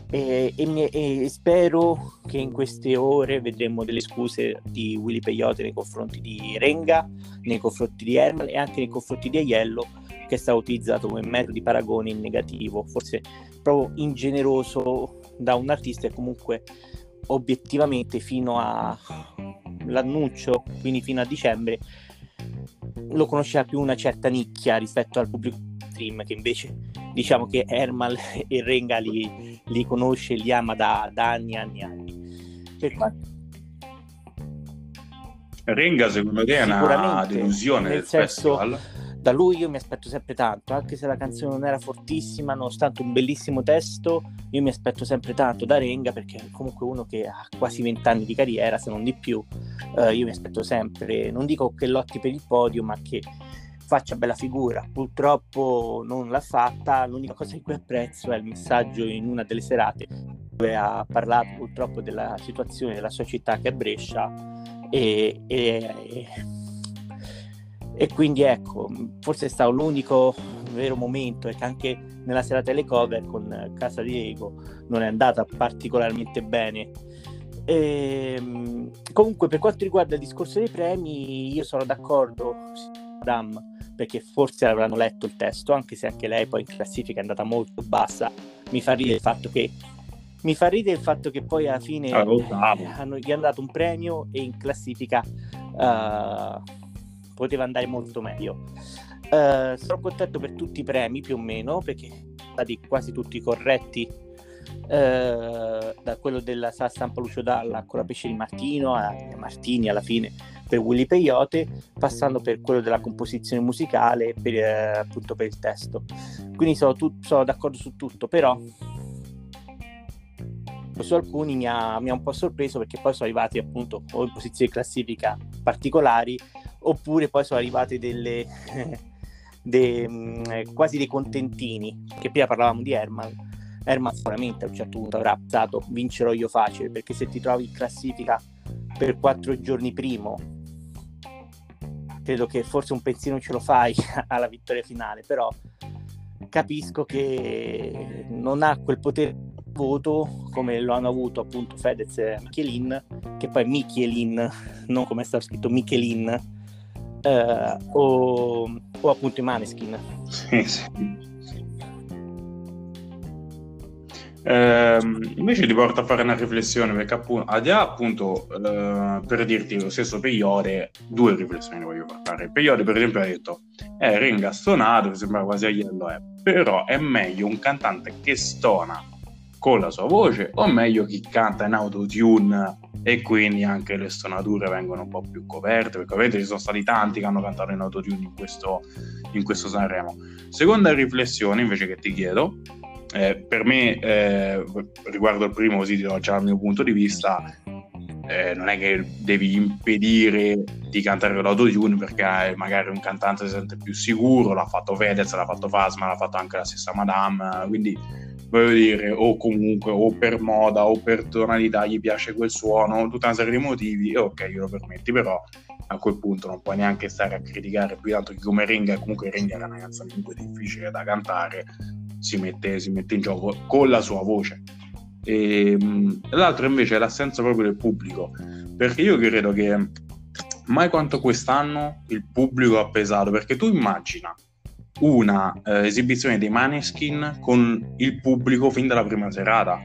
Speaker 2: E, e, e, spero che in queste ore vedremo delle scuse di Willy Peyote nei confronti di Renga, nei confronti di Herman e anche nei confronti di Aiello che è stato utilizzato come metodo di paragone in negativo, forse proprio ingeneroso da un artista e comunque obiettivamente fino all'annuncio, quindi fino a dicembre, lo conosceva più una certa nicchia rispetto al pubblico stream che invece diciamo che Ermal e Renga li, li conosce e li ama da, da anni e anni e anni. Per quanto...
Speaker 1: Renga secondo te è una delusione del senso, festival?
Speaker 2: Da lui io mi aspetto sempre tanto, anche se la canzone non era fortissima, nonostante un bellissimo testo, io mi aspetto sempre tanto da Renga perché è comunque uno che ha quasi vent'anni di carriera, se non di più, uh, io mi aspetto sempre, non dico che lotti per il podio, ma che faccia bella figura. Purtroppo non l'ha fatta, l'unica cosa di cui apprezzo è il messaggio in una delle serate dove ha parlato purtroppo della situazione della sua città che è Brescia e, e, e e quindi ecco, forse è stato l'unico vero momento che anche nella serata delle cover con Casa Diego non è andata particolarmente bene. E, ehm, comunque per quanto riguarda il discorso dei premi io sono d'accordo Madame perché forse avranno letto il testo anche se anche lei poi in classifica è andata molto bassa mi fa ridere il fatto che mi fa ridere il fatto che poi alla fine ah, hanno, gli hanno dato un premio e in classifica uh, poteva andare molto meglio. Uh, sono contento per tutti i premi più o meno perché sono stati quasi tutti corretti uh, da quello della stampa Lucio Dalla con la pesce di Martino a Martini alla fine per Willy Peyote passando per quello della composizione musicale per, uh, appunto per il testo quindi sono, tu- sono d'accordo su tutto però su alcuni mi ha, mi ha, un po' sorpreso perché poi sono arrivati appunto o in posizioni classifica particolari oppure poi sono arrivate delle de, mm, quasi dei contentini che prima parlavamo di Herman. Herman sicuramente a un certo punto avrà pensato vincerò io facile perché se ti trovi in classifica per quattro giorni primo credo che forse un pensiero ce lo fai alla vittoria finale però capisco che non ha quel potere di voto come lo hanno avuto appunto Fedez e Michelin che poi Michelin non come è stato scritto Michelin eh, o, o, appunto i Maneskin.
Speaker 1: Sì, sì. Eh, invece ti porto a fare una riflessione perché appunto, ad appunto eh, per dirti lo stesso Peyote due riflessioni voglio fare Peyote per esempio ha detto è ringa stonato mi sembra quasi a Yellow è però è meglio un cantante che stona con la sua voce o meglio chi canta in autotune e quindi anche le stonature vengono un po' più coperte perché ovviamente ci sono stati tanti che hanno cantato in autotune in questo, in questo Sanremo. Seconda riflessione invece che ti chiedo eh, per me eh, riguardo il primo così do già il mio punto di vista eh, non è che devi impedire di cantare con l'autotune perché magari un cantante si sente più sicuro, l'ha fatto Fedez, l'ha fatto Fasma, l'ha fatto anche la stessa Madame, quindi voglio dire, o comunque o per moda o per tonalità gli piace quel suono, tutta una serie di motivi, e ok, glielo permetti, però a quel punto non puoi neanche stare a criticare più tanto che come Ringa, comunque Ringa è una canzone comunque difficile da cantare, si mette, si mette in gioco con la sua voce. E, ehm, l'altro invece è l'assenza proprio del pubblico, perché io credo che mai quanto quest'anno il pubblico ha pesato, perché tu immagina una eh, esibizione dei Maneskin con il pubblico fin dalla prima serata.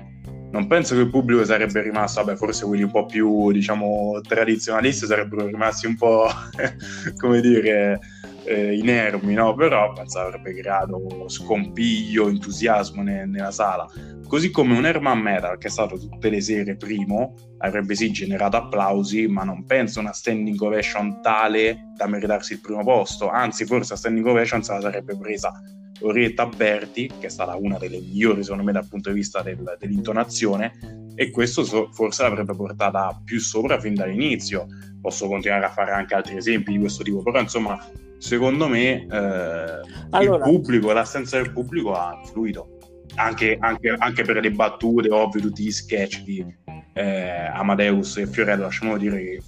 Speaker 1: Non penso che il pubblico sarebbe rimasto, vabbè, forse quelli un po' più, diciamo, tradizionalisti sarebbero rimasti un po', come dire, eh, inermi, no? però avrebbe creato scompiglio, entusiasmo ne- nella sala. Così come un Herman Metal, che è stato tutte le sere primo, avrebbe sì generato applausi, ma non penso una standing ovation tale da meritarsi il primo posto. Anzi, forse a standing ovation se la sarebbe presa Orietta Berti, che è stata una delle migliori, secondo me, dal punto di vista del, dell'intonazione, e questo so- forse l'avrebbe portata più sopra fin dall'inizio. Posso continuare a fare anche altri esempi di questo tipo, però insomma secondo me eh, allora, il pubblico, l'assenza del pubblico ha influito. Anche, anche, anche, per le battute, ovvio, tutti gli sketch di eh, Amadeus e Fiorello, lasciamo dire che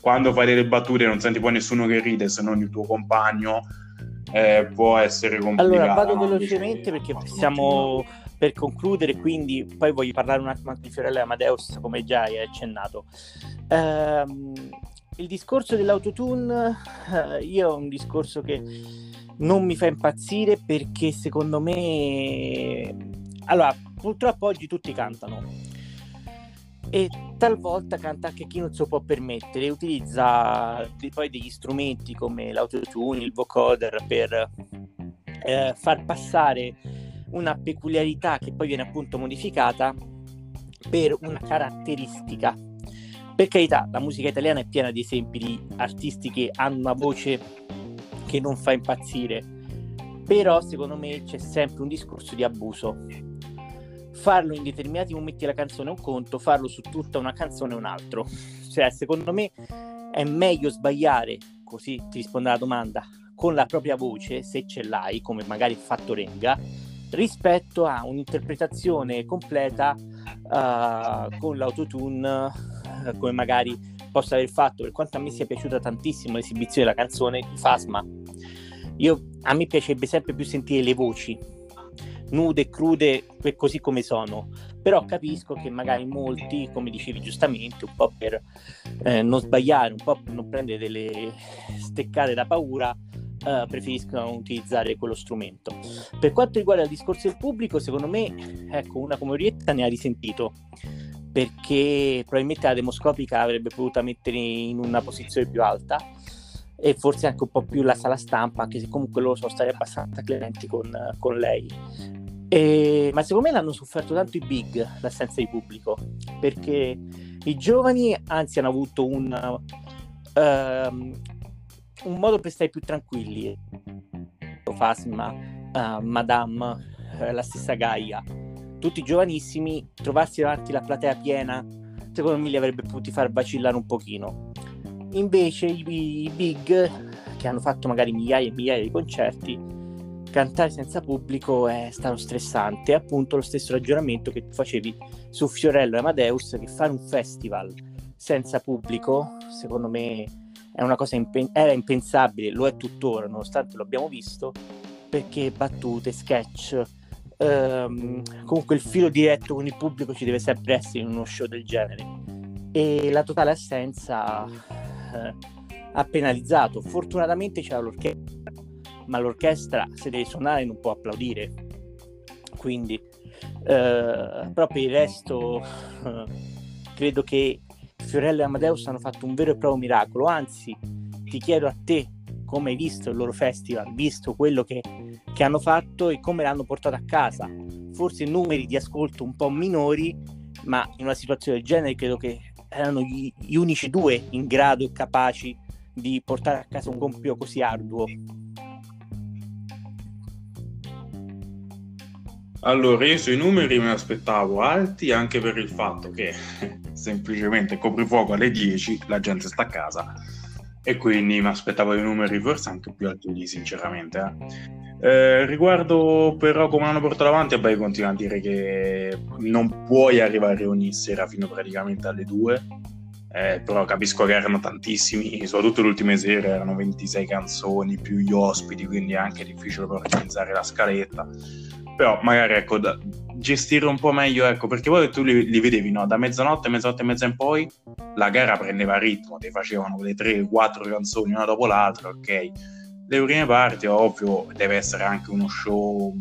Speaker 1: quando fai delle battute non senti poi nessuno che ride se non il tuo compagno, eh, può essere complicato.
Speaker 2: Allora vado velocemente perché siamo per concludere, quindi poi voglio parlare un attimo anche di Fiorello e Amadeus, come già hai accennato. Ehm, il discorso dell'autotune, eh, io è un discorso che non mi fa impazzire perché secondo me... Allora, purtroppo oggi tutti cantano. E talvolta canta anche chi non se lo può permettere, utilizza poi degli strumenti come l'autotune, il vocoder per eh, far passare una peculiarità che poi viene appunto modificata per una caratteristica per carità, la musica italiana è piena di esempi di artisti che hanno una voce che non fa impazzire, però secondo me c'è sempre un discorso di abuso. Farlo in determinati momenti della canzone è un conto, farlo su tutta una canzone è un altro. Cioè, secondo me è meglio sbagliare, così ti rispondo alla domanda, con la propria voce, se ce l'hai, come magari fatto Renga, rispetto a un'interpretazione completa uh, con l'autotune come magari possa aver fatto, per quanto a me sia piaciuta tantissimo l'esibizione della canzone di Fasma. Io, a me piacerebbe sempre più sentire le voci nude e crude così come sono. Però capisco che magari molti come dicevi giustamente un po' per eh, non sbagliare un po' per non prendere delle steccate da paura eh, preferiscono utilizzare quello strumento. Per quanto riguarda il discorso del pubblico secondo me ecco una come Orietta ne ha risentito perché probabilmente la demoscopica avrebbe potuto mettere in una posizione più alta e forse anche un po' più la sala stampa, anche se comunque loro sono stati abbastanza clementi con, con lei. E, ma secondo me l'hanno sofferto tanto i big l'assenza di pubblico perché i giovani anzi hanno avuto un, uh, un modo per stare più tranquilli Fasma, uh, Madame, uh, la stessa Gaia tutti giovanissimi, trovarsi davanti alla platea piena, secondo me li avrebbe potuti far vacillare un pochino. Invece i, big, che hanno fatto magari migliaia e migliaia di concerti, cantare senza pubblico è stato stressante. È appunto lo stesso ragionamento che tu facevi su Fiorello e Amadeus, che fare un festival senza pubblico, secondo me è una cosa impen- era impensabile, lo è tuttora, nonostante lo abbiamo visto, perché battute, sketch, ehm, comunque il filo diretto con il pubblico ci deve sempre essere in uno show del genere. E la totale assenza eh, ha penalizzato. Fortunatamente c'era l'orchestra ma l'orchestra se deve suonare non può applaudire. Quindi eh, proprio il resto eh, credo che Fiorello e Amadeus hanno fatto un vero e proprio miracolo. Anzi ti chiedo a te come hai visto il loro festival visto quello che che hanno fatto e come l'hanno portato a casa. Forse numeri di ascolto un po' minori, ma in una situazione del genere credo che erano gli, gli unici due in grado e capaci di portare a casa un compito così arduo.
Speaker 1: Allora, io sui numeri mi aspettavo alti anche per il fatto che semplicemente coprifuoco alle 10, la gente sta a casa e quindi mi aspettavo dei numeri forse anche più alti lì, sinceramente. Eh. Eh, riguardo però come hanno portato avanti, beh, continuo a dire che non puoi arrivare ogni sera fino praticamente alle 2 eh, però capisco che erano tantissimi, soprattutto le ultime sere erano 26 canzoni più gli ospiti, quindi è anche difficile per organizzare la scaletta. Però magari ecco, da, gestire un po' meglio, ecco, perché poi tu li, li, vedevi, no? Da mezzanotte, mezzanotte e mezza in poi la gara prendeva ritmo, ti facevano le 3-4 canzoni una dopo l'altra, ok. Le prime parti, ovvio, deve essere anche uno show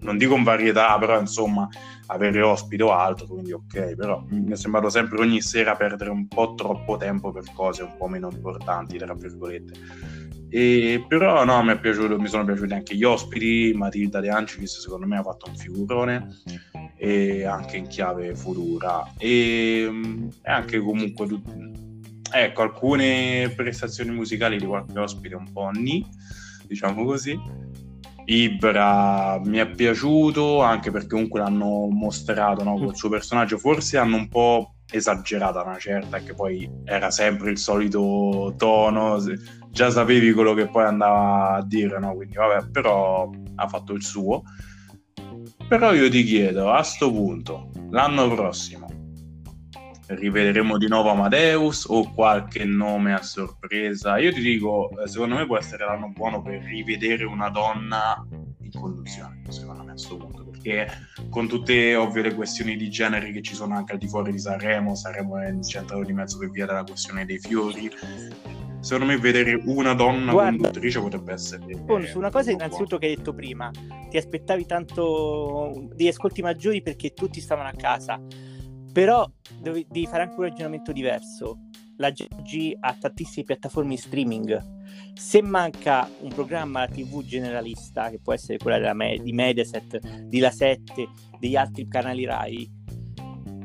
Speaker 1: non dico in varietà, però insomma avere ospite o altro, quindi ok, però mi è sembrato sempre ogni sera perdere un po' troppo tempo per cose un po' meno importanti, tra virgolette. E, però no, mi, piaciuto, mi sono piaciuti anche gli ospiti, Matilda De Angelis secondo me ha fatto un figurone. E anche in chiave futura. E, e anche comunque ecco alcune prestazioni musicali di qualche ospite un po' ni diciamo così Ibra mi è piaciuto anche perché comunque l'hanno mostrato no, col suo personaggio. Forse hanno un po' esagerata una certa, che poi era sempre il solito tono, già sapevi quello che poi andava a dire, no? Quindi vabbè, però ha fatto il suo. Però io ti chiedo, a sto punto, l'anno prossimo, rivedremo di nuovo Amadeus o qualche nome a sorpresa? Io ti dico, eh, secondo me può essere l'anno buono per rivedere una donna in conduzione, secondo me a questo punto, perché con tutte ovvie le questioni di genere che ci sono anche al di fuori di Sanremo, Sanremo è incentrato di mezzo per via della questione dei fiori, secondo me vedere una donna Guarda, conduttrice potrebbe essere
Speaker 2: eh, su una cosa innanzitutto che hai detto prima ti aspettavi tanto di ascolti maggiori perché tutti stavano a casa però devi, devi fare anche un ragionamento diverso. La GG ha tantissime piattaforme in streaming. Se manca un programma TV generalista, che può essere quella Me- di Mediaset, di La 7, degli altri canali Rai,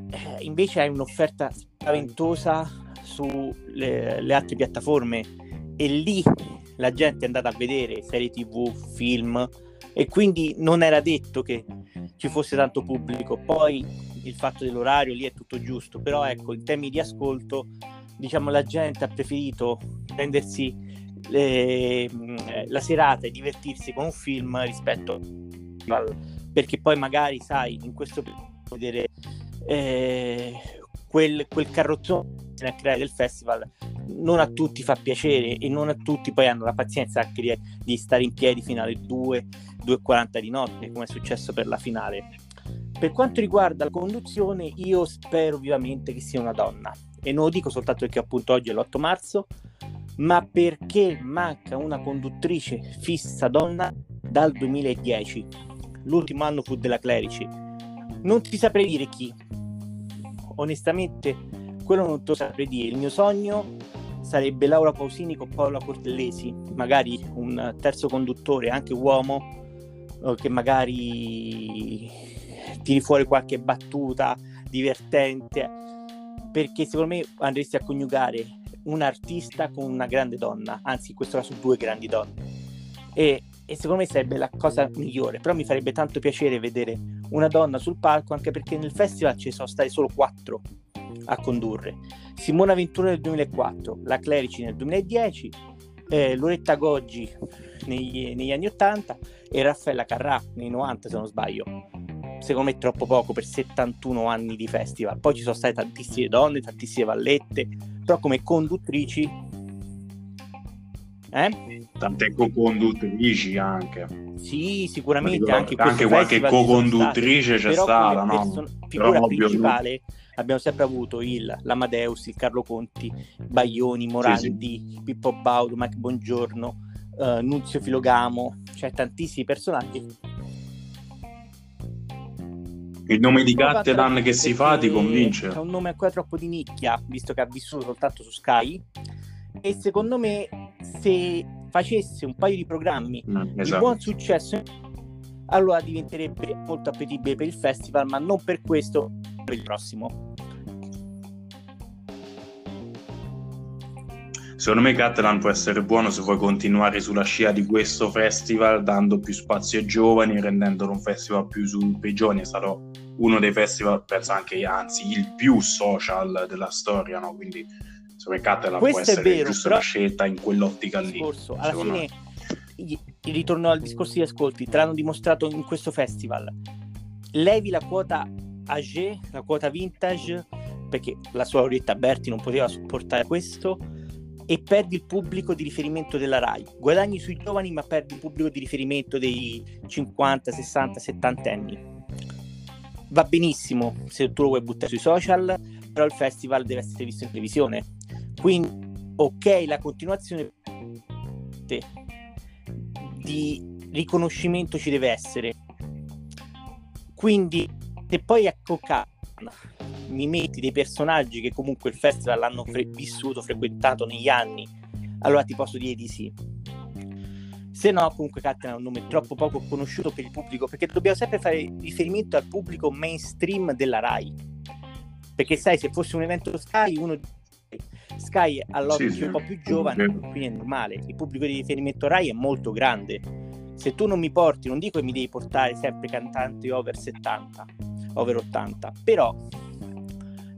Speaker 2: eh, invece hai un'offerta spaventosa sulle altre piattaforme e lì la gente è andata a vedere serie tv, film e quindi non era detto che ci fosse tanto pubblico. Poi il fatto dell'orario lì è tutto giusto, però ecco, in termini di ascolto, diciamo la gente ha preferito prendersi le, la serata e divertirsi con un film rispetto al, perché poi magari sai in questo vedere eh, quel, quel carrozzone a creare del festival non a tutti fa piacere e non a tutti poi hanno la pazienza anche di, di stare in piedi fino alle 2 2.40 di notte come è successo per la finale per quanto riguarda la conduzione, io spero vivamente che sia una donna. E non lo dico soltanto perché appunto oggi è l'8 marzo, ma perché manca una conduttrice fissa donna dal 2010. L'ultimo anno fu della Clerici. Non ti saprei dire chi. Onestamente, quello non te lo saprei dire. Il mio sogno sarebbe Laura Pausini con Paola Cortellesi, magari un terzo conduttore, anche uomo, che magari tiri fuori qualche battuta divertente, perché secondo me andresti a coniugare un artista con una grande donna, anzi in questo caso due grandi donne. E, e secondo me sarebbe la cosa migliore, però mi farebbe tanto piacere vedere una donna sul palco, anche perché nel festival ci sono state solo quattro a condurre. Simona Ventura nel 2004, la Clerici nel 2010, eh, Loretta Goggi negli, negli, anni 80 e Raffaella Carrà nei 90 se non sbaglio secondo me troppo poco per 71 anni di festival. Poi ci sono state tantissime donne, tantissime vallette, però come conduttrici...
Speaker 1: Eh? Tante co-conduttrici anche.
Speaker 2: Sì, sicuramente
Speaker 1: anche, anche qualche co-conduttrice c'è stata, no? Person-
Speaker 2: figura però principale abbiamo sempre avuto il l'Amadeus, il Carlo Conti, Baglioni, Morandi, sì, sì. Pippo Baudo, Mike Bongiorno, uh, Nunzio Filogamo, cioè tantissimi personaggi
Speaker 1: il nome di Cattelan che si fa ti convince?
Speaker 2: È un nome ancora troppo di nicchia, visto che ha vissuto soltanto su Sky. E secondo me, se facesse un paio di programmi mm, esatto. di buon successo, allora diventerebbe molto appetibile per il festival, ma non per questo per il prossimo.
Speaker 1: Secondo me Catalan può essere buono se vuoi continuare sulla scia di questo festival, dando più spazio ai giovani, rendendolo un festival più su, per i giovani. È stato uno dei festival, penso anche, anzi, il più social della storia, no? Quindi, insomma, Catalan può essere
Speaker 2: vero,
Speaker 1: giusto
Speaker 2: però...
Speaker 1: una scelta in quell'ottica lì.
Speaker 2: Discorso, alla fine, me. ritorno al discorso di ascolti, te l'hanno dimostrato in questo festival. Levi la quota Age, la quota vintage, perché la sua Orietta Berti non poteva supportare questo, e perdi il pubblico di riferimento della RAI. Guadagni sui giovani, ma perdi il pubblico di riferimento dei 50, 60, 70 anni. Va benissimo se tu lo vuoi buttare sui social, però il festival deve essere visto in televisione. Quindi, ok, la continuazione di riconoscimento ci deve essere. Quindi, se poi ecco mi metti dei personaggi che comunque il festival hanno fre- vissuto, frequentato negli anni, allora ti posso dire di sì. Se no, comunque Catena è un nome troppo poco conosciuto per il pubblico, perché dobbiamo sempre fare riferimento al pubblico mainstream della RAI. Perché sai, se fosse un evento Sky, uno Sky all'occhio sì, sì. un po' più giovane, quindi è normale. Il pubblico di riferimento RAI è molto grande. Se tu non mi porti, non dico che mi devi portare sempre cantanti over 70, over 80, però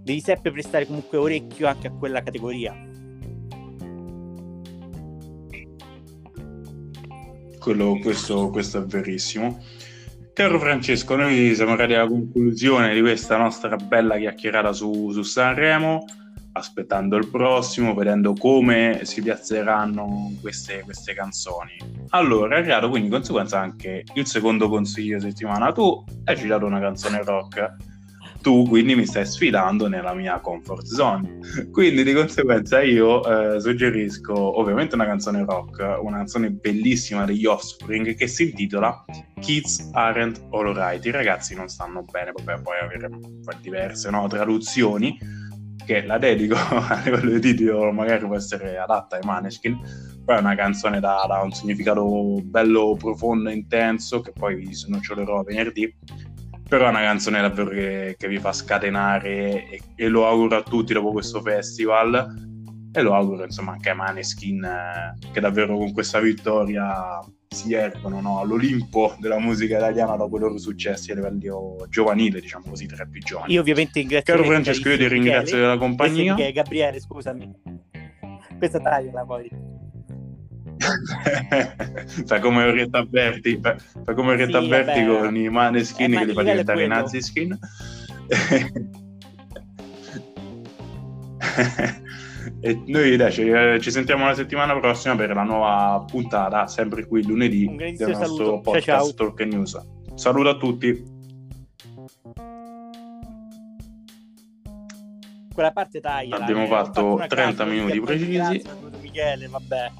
Speaker 2: devi sempre prestare comunque orecchio anche a quella categoria.
Speaker 1: Quello, questo, questo, è verissimo. Caro Francesco, noi siamo arrivati alla conclusione di questa nostra bella chiacchierata su, su Sanremo, aspettando il prossimo, vedendo come si piazzeranno queste, queste canzoni. Allora, è arrivato quindi in conseguenza anche il secondo consiglio di settimana. Tu hai citato una canzone rock tu quindi mi stai sfidando nella mia comfort zone. Quindi di conseguenza io eh, suggerisco ovviamente una canzone rock, una canzone bellissima degli Offspring che si intitola Kids Aren't All Right. I ragazzi non stanno bene, vabbè, poi avremo diverse no, traduzioni che la dedico a livello di titolo magari può essere adatta ai Maneskin poi è una canzone da, da un significato bello profondo intenso che poi vi snocciolerò venerdì però è una canzone davvero che, che vi fa scatenare e, e, lo auguro a tutti dopo questo festival e lo auguro insomma anche ai Maneskin eh, che davvero con questa vittoria si ergono no, all'Olimpo della musica italiana dopo i loro successi a livello giovanile, diciamo così, tra i più giovani.
Speaker 2: Io ovviamente ringrazio
Speaker 1: Caro Francesco, io ti ringrazio della compagnia.
Speaker 2: Gabriele, scusami. Questa tagliala poi.
Speaker 1: fa come Orietta Berti, fa, come Orietta sì, Berti con i maneskin eh, che li fa diventare nazi skin. e noi dai, ci, ci, sentiamo la settimana prossima per la nuova puntata, sempre qui lunedì, del nostro
Speaker 2: saluto.
Speaker 1: podcast ciao, ciao. Talk News. Saluto a tutti.
Speaker 2: Quella parte taglia.
Speaker 1: Abbiamo fatto, fatto 30 minuti precisi.
Speaker 2: Michele, vabbè.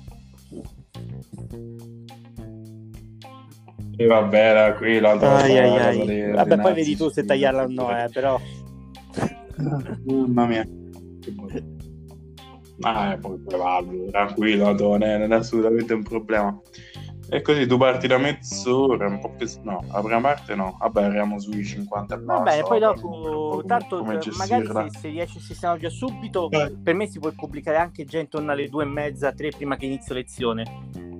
Speaker 1: E vabbè, era qui l'altro.
Speaker 2: Ai, ai, ai. Vabbè, poi vedi tu se tagliarla o no, eh, però.
Speaker 1: Mamma mia. Ah, poi prevalgo, tranquillo, non è, non è assolutamente un problema. E così tu parti da mezz'ora, un po' più... No, la prima parte no. Vabbè, arriviamo sui 50 e
Speaker 2: Va bene, poi dopo, tanto come magari se, se riesci a sistemare già subito, eh. per me si può pubblicare anche già intorno alle due e mezza, tre prima che inizio lezione.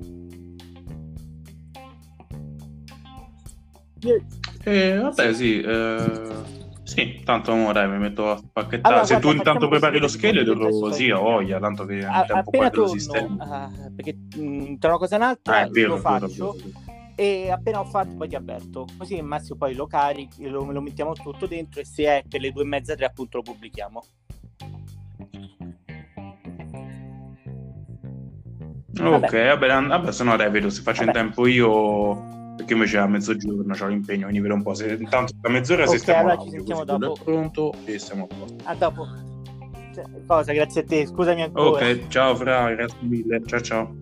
Speaker 1: Eh, vabbè, sì. Eh... Sì, tanto ora mi metto a spacchettare. Allora, Se guarda, tu intanto prepari lo scheletro, così ho voglia, tanto che
Speaker 2: a, tempo appena torno. Uh, perché mh, mm, tra una cosa e un'altra ah, vero, lo faccio. Vero, vero, e appena ho fatto poi ti avverto così il Massimo poi lo carichi lo, lo mettiamo tutto dentro e se è per le due e mezza tre appunto lo pubblichiamo
Speaker 1: ok vabbè, vabbè, vabbè se no revedo se faccio vabbè. in tempo io perché invece a mezzogiorno c'ho l'impegno, quindi vedo un po'. Se intanto da mezz'ora
Speaker 2: okay,
Speaker 1: stiamo
Speaker 2: allora ci sentiamo dopo.
Speaker 1: pronto e siamo a.
Speaker 2: A dopo. Cioè, cosa, grazie a te, scusami ancora.
Speaker 1: Ok, ciao Fra, grazie mille. Ciao ciao.